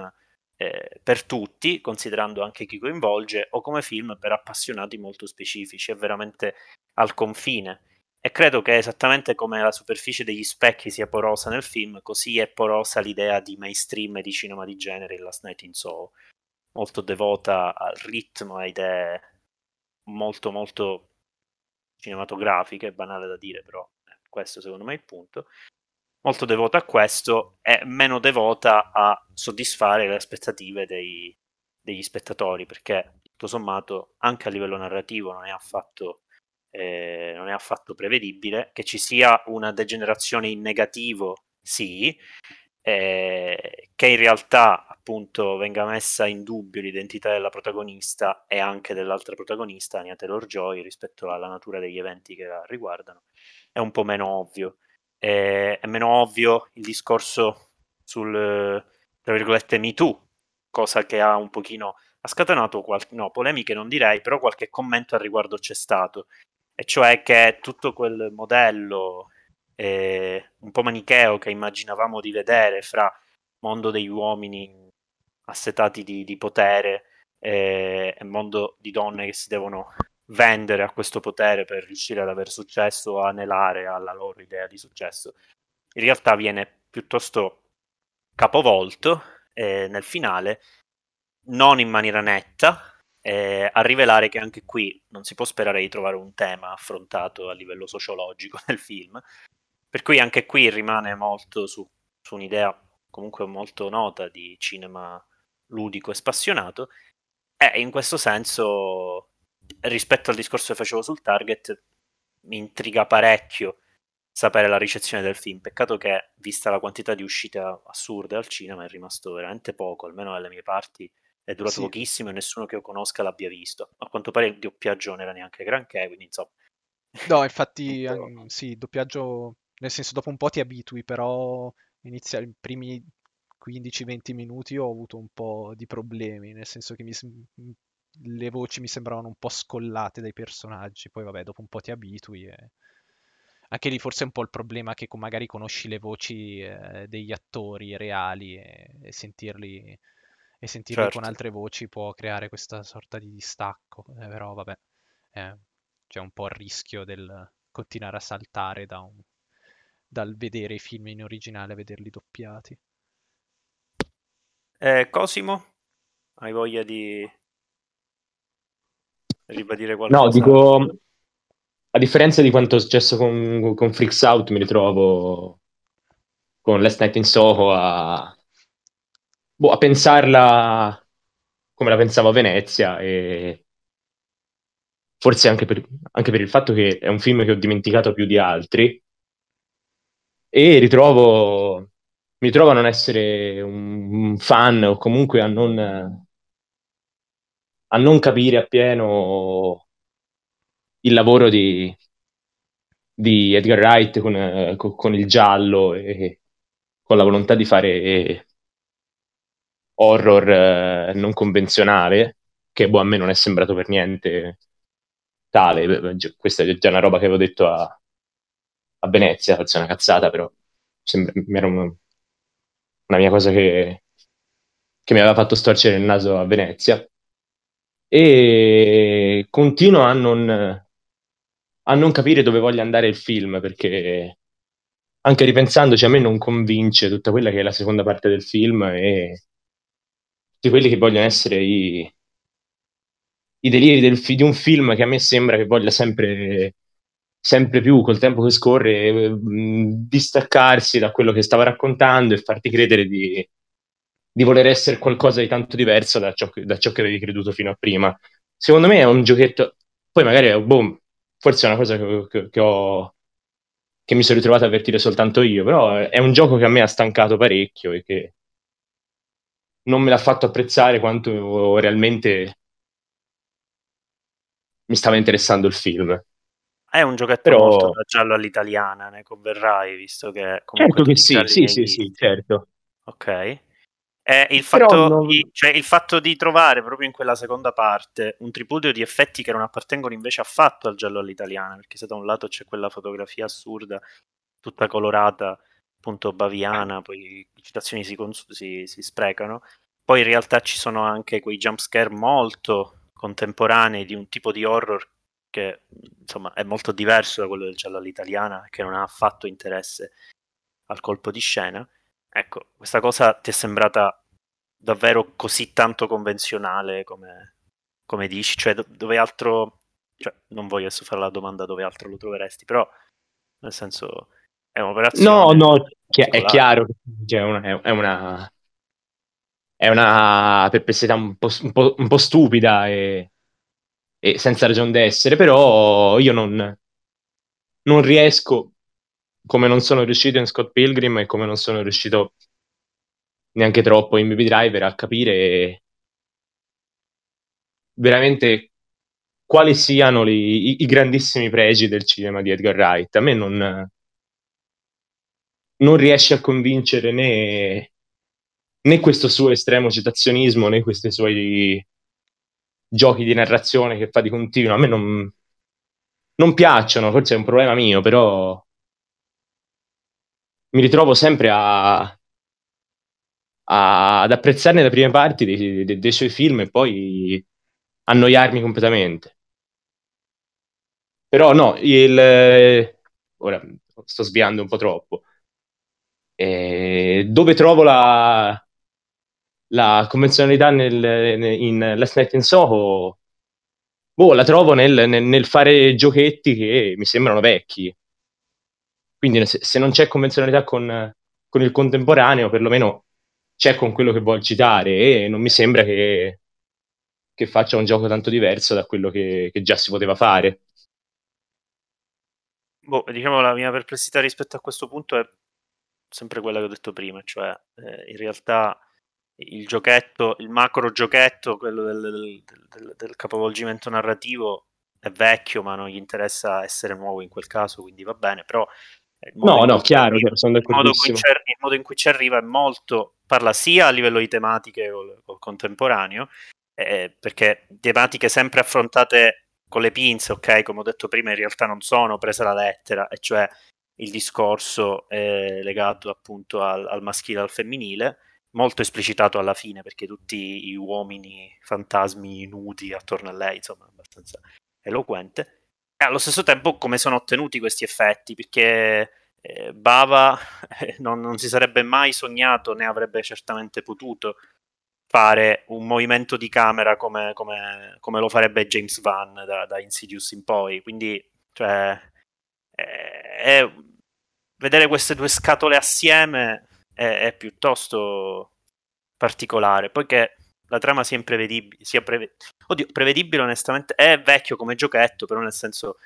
eh, per tutti, considerando anche chi coinvolge, o come film per appassionati molto specifici, è veramente al confine. E credo che esattamente come la superficie degli specchi sia porosa nel film, così è porosa l'idea di mainstream e di cinema di genere in Last Night in Soho, molto devota al ritmo, a idee molto molto cinematografiche, banale da dire, però eh, questo secondo me è il punto. Molto devota a questo e meno devota a soddisfare le aspettative dei, degli spettatori, perché tutto sommato anche a livello narrativo non è affatto, eh, non è affatto prevedibile. Che ci sia una degenerazione in negativo, sì, eh, che in realtà appunto venga messa in dubbio l'identità della protagonista e anche dell'altra protagonista, Anya Taylor-Joy, rispetto alla natura degli eventi che la riguardano, è un po' meno ovvio. Eh, è meno ovvio il discorso sul, tra virgolette, Me Too, cosa che ha un pochino, ha scatenato qualche, no, polemiche non direi, però qualche commento al riguardo c'è stato, e cioè che tutto quel modello eh, un po' manicheo che immaginavamo di vedere fra mondo degli uomini assetati di, di potere eh, e mondo di donne che si devono vendere a questo potere per riuscire ad avere successo o anelare alla loro idea di successo, in realtà viene piuttosto capovolto eh, nel finale, non in maniera netta, eh, a rivelare che anche qui non si può sperare di trovare un tema affrontato a livello sociologico nel film, per cui anche qui rimane molto su, su un'idea comunque molto nota di cinema ludico e spassionato, e in questo senso rispetto al discorso che facevo sul target, mi intriga parecchio sapere la ricezione del film. Peccato che, vista la quantità di uscite assurde al cinema, è rimasto veramente poco, almeno dalle mie parti. È durato sì. pochissimo e nessuno che io conosca l'abbia visto. A quanto pare il doppiaggio non era neanche granché, quindi insomma. No, infatti, um, sì, il doppiaggio, nel senso, dopo un po' ti abitui, però inizia i primi 15-20 minuti ho avuto un po' di problemi, nel senso che mi, le voci mi sembravano un po' scollate dai personaggi, poi vabbè, dopo un po' ti abitui e... Anche lì forse è un po' il problema che magari conosci le voci eh, degli attori reali e, e sentirli, e sentirli certo. con altre voci può creare questa sorta di distacco, eh, però vabbè, eh, c'è un po' il rischio del continuare a saltare da un, dal vedere i film in originale a vederli doppiati. Eh, Cosimo, hai voglia di ribadire qualcosa? No, dico, a differenza di quanto è successo con, con Freaks Out, mi ritrovo con Last Night in Soho a, boh, a pensarla come la pensavo a Venezia e forse anche per, anche per il fatto che è un film che ho dimenticato più di altri e ritrovo, mi ritrovo a non essere un fan o comunque a non a non capire appieno il lavoro di, di Edgar Wright con, con, il giallo e con la volontà di fare horror eh, non convenzionale, che boh, a me non è sembrato per niente tale. Questa è già una roba che avevo detto a, a Venezia, forse una cazzata, però sembra, era un, una mia cosa che, che mi aveva fatto storcere il naso a Venezia. E continuo a non, a non capire dove voglia andare il film perché anche ripensandoci a me non convince tutta quella che è la seconda parte del film e tutti quelli che vogliono essere i, i deliri del, di un film che a me sembra che voglia sempre sempre più col tempo che scorre mh, distaccarsi da quello che stava raccontando e farti credere di, di voler essere qualcosa di tanto diverso da ciò, da ciò, che avevi creduto fino a prima. Secondo me è un giochetto, poi magari boh, forse è una cosa che, che, che, ho, che mi sono ritrovato a avvertire soltanto io, però è un gioco che a me ha stancato parecchio e che non me l'ha fatto apprezzare quanto realmente mi stava interessando il film. È un giochetto Però... molto da giallo all'italiana, ne converrai, visto che. Certo che sì, sì, sì, sì, certo. Ok. È il fatto, non... di, cioè il fatto di trovare proprio in quella seconda parte un tripudio di effetti che non appartengono invece affatto al giallo all'italiana, perché se da un lato c'è quella fotografia assurda, tutta colorata, appunto baviana, poi le citazioni si, cons- si, si sprecano, poi in realtà ci sono anche quei jumpscare molto contemporanei di un tipo di horror che insomma è molto diverso da quello del giallo all'italiana, che non ha affatto interesse al colpo di scena. Ecco, questa cosa ti è sembrata davvero così tanto convenzionale come, come dici? Cioè, dove altro... Cioè, non voglio adesso fare la domanda dove altro lo troveresti, però nel senso è un'operazione... No, no, è chiaro che è una, è una, è una perplessità un po', un po', un po stupida e, e, senza ragione d'essere, però io non, non riesco, come non sono riuscito in Scott Pilgrim e come non sono riuscito neanche troppo in Baby Driver a capire veramente quali siano li, i, i, grandissimi pregi del cinema di Edgar Wright. A me non, non riesce a convincere né, né questo suo estremo citazionismo né questi suoi giochi di narrazione che fa di continuo. A me non, non piacciono, forse è un problema mio, però mi ritrovo sempre a, a, ad apprezzarne le prime parti dei, dei, dei, suoi film e poi annoiarmi completamente. Però no, il, ora sto sviando un po' troppo. Eh, dove trovo la, la convenzionalità nel, in Last Night in Soho, boh, la trovo nel, nel, nel, fare giochetti che mi sembrano vecchi. Quindi se, se non c'è convenzionalità con, con, il contemporaneo, perlomeno c'è con quello che vuol citare e non mi sembra che, che faccia un gioco tanto diverso da quello che, che già si poteva fare. Boh, diciamo la mia perplessità rispetto a questo punto è sempre quella che ho detto prima, cioè eh, in realtà il giochetto, il macro giochetto, quello del, del, del, del, capovolgimento narrativo è vecchio, ma non gli interessa essere nuovo in quel caso, quindi va bene, però No, no, chiaro, arriva, sono il modo, il modo in cui ci arriva è molto, parla sia a livello di tematiche col, col contemporaneo, eh, perché tematiche sempre affrontate con le pinze, ok, come ho detto prima, in realtà non sono prese alla lettera, e cioè il discorso è legato appunto al, al maschile e al femminile, molto esplicitato alla fine perché tutti gli uomini fantasmi nudi attorno a lei, insomma, abbastanza eloquente. E allo stesso tempo come sono ottenuti questi effetti, perché eh, Bava eh, non, non, si sarebbe mai sognato né avrebbe certamente potuto fare un movimento di camera come, come, come lo farebbe James Van da, da, Insidious in poi. Quindi, cioè, eh, vedere queste due scatole assieme è, è piuttosto particolare, poiché la trama sia imprevedibile, sia preve... Oddio, prevedibile onestamente, è vecchio come giochetto, però nel senso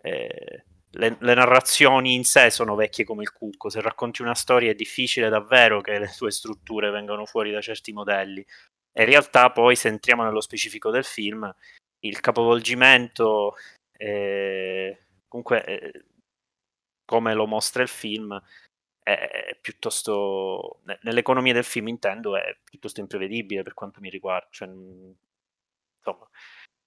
eh, le, le, narrazioni in sé sono vecchie come il cucco, se racconti una storia è difficile davvero che le tue strutture vengano fuori da certi modelli. E in realtà poi se entriamo nello specifico del film, il capovolgimento, eh, comunque eh, come lo mostra il film, è piuttosto nell'economia del film intendo è piuttosto imprevedibile per quanto mi riguarda cioè, insomma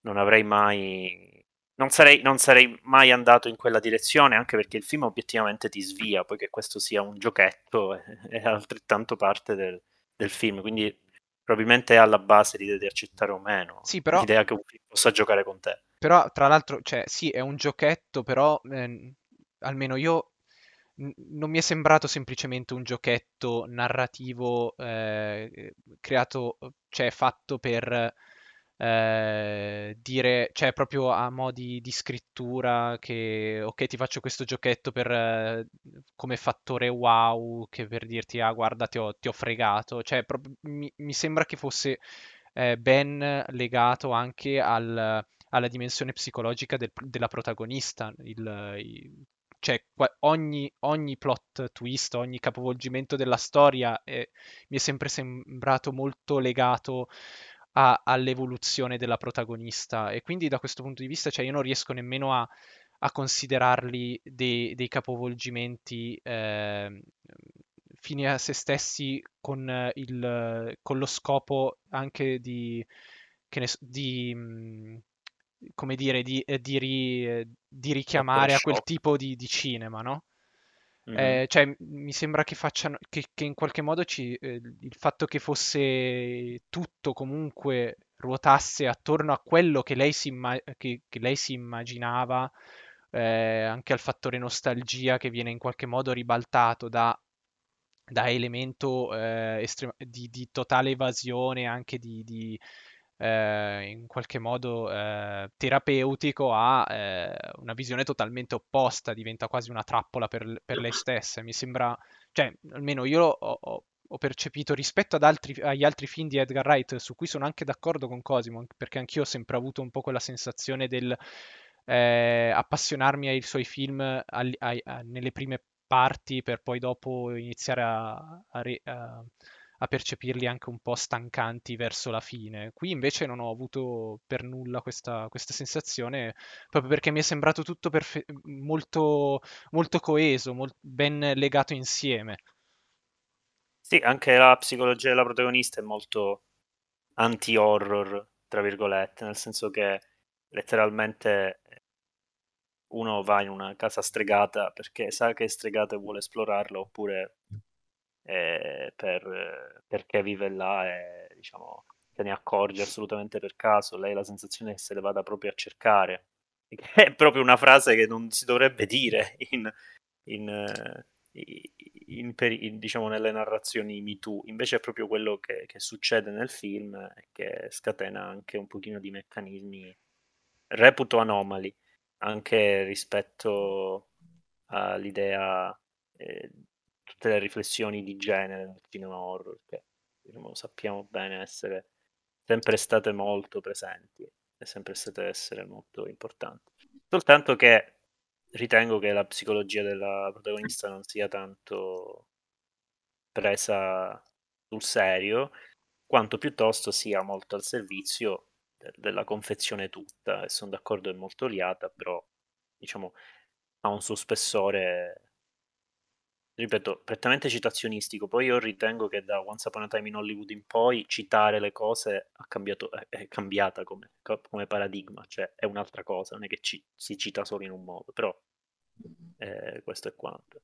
non avrei mai non sarei, non sarei mai andato in quella direzione anche perché il film obiettivamente ti svia poi che questo sia un giochetto è, è altrettanto parte del, del, film quindi probabilmente è alla base l'idea di accettare o meno sì, però, l'idea che un film possa giocare con te. Però tra l'altro cioè sì è un giochetto però eh, almeno io non mi è sembrato semplicemente un giochetto narrativo eh, creato, cioè fatto per eh, dire, cioè proprio a modi di scrittura che ok ti faccio questo giochetto per, come fattore wow, che per dirti ah guarda ti ho, ti ho fregato, cioè proprio, mi, mi, sembra che fosse eh, ben legato anche al, alla dimensione psicologica del, della protagonista, il, il, cioè ogni, ogni, plot twist, ogni capovolgimento della storia è, mi è sempre sembrato molto legato a, all'evoluzione della protagonista. E quindi da questo punto di vista cioè, io non riesco nemmeno a, a considerarli dei, dei capovolgimenti eh, fini a se stessi con, il, con lo scopo anche di, ne, di come dire, di, di, ri, di richiamare a quel tipo di, di cinema, no? Mm-hmm. Eh, cioè, mi sembra che facciano che, che in qualche modo ci, eh, il fatto che fosse tutto comunque ruotasse attorno a quello che lei si, imma- che, che lei si immaginava, eh, anche al fattore nostalgia che viene in qualche modo ribaltato da, da elemento eh, estrema- di, di, totale evasione, anche di, di eh, in qualche modo eh, terapeutico a eh, una visione totalmente opposta, diventa quasi una trappola per, per lei stessa. Mi sembra, cioè, almeno io ho, ho, percepito rispetto ad altri, agli altri film di Edgar Wright, su cui sono anche d'accordo con Cosimo, perché anch'io ho sempre avuto un po' quella sensazione del eh, appassionarmi ai suoi film a, a, a, nelle prime parti per poi dopo iniziare a, a a percepirli anche un po' stancanti verso la fine. Qui invece non ho avuto per nulla questa, questa sensazione, proprio perché mi è sembrato tutto perfe- molto, molto coeso, molt- ben legato insieme. Sì, anche la psicologia della protagonista è molto anti-horror, tra virgolette, nel senso che letteralmente uno va in una casa stregata perché sa che è stregata e vuole esplorarla, oppure eh, per, perché vive là e diciamo, se ne accorge assolutamente per caso. Lei ha la sensazione che se le vada proprio a cercare. È proprio una frase che non si dovrebbe dire in, in, in, in, diciamo, nelle narrazioni MeToo. Invece è proprio quello che, che succede nel film che scatena anche un pochino di meccanismi, reputo anomali, anche rispetto all'idea eh, tutte le riflessioni di genere nel cinema horror, che diciamo, sappiamo bene essere sempre state molto presenti e sempre state essere molto importanti. Soltanto che ritengo che la psicologia della protagonista non sia tanto presa sul serio, quanto piuttosto sia molto al servizio de- della confezione tutta. E sono d'accordo, è molto liata, però diciamo ha un suo spessore ripeto, prettamente citazionistico. Poi io ritengo che da Once Upon a Time in Hollywood in poi citare le cose cambiato, è, cambiata come, come, paradigma, cioè è un'altra cosa, non è che ci, si cita solo in un modo, però eh, questo è quanto.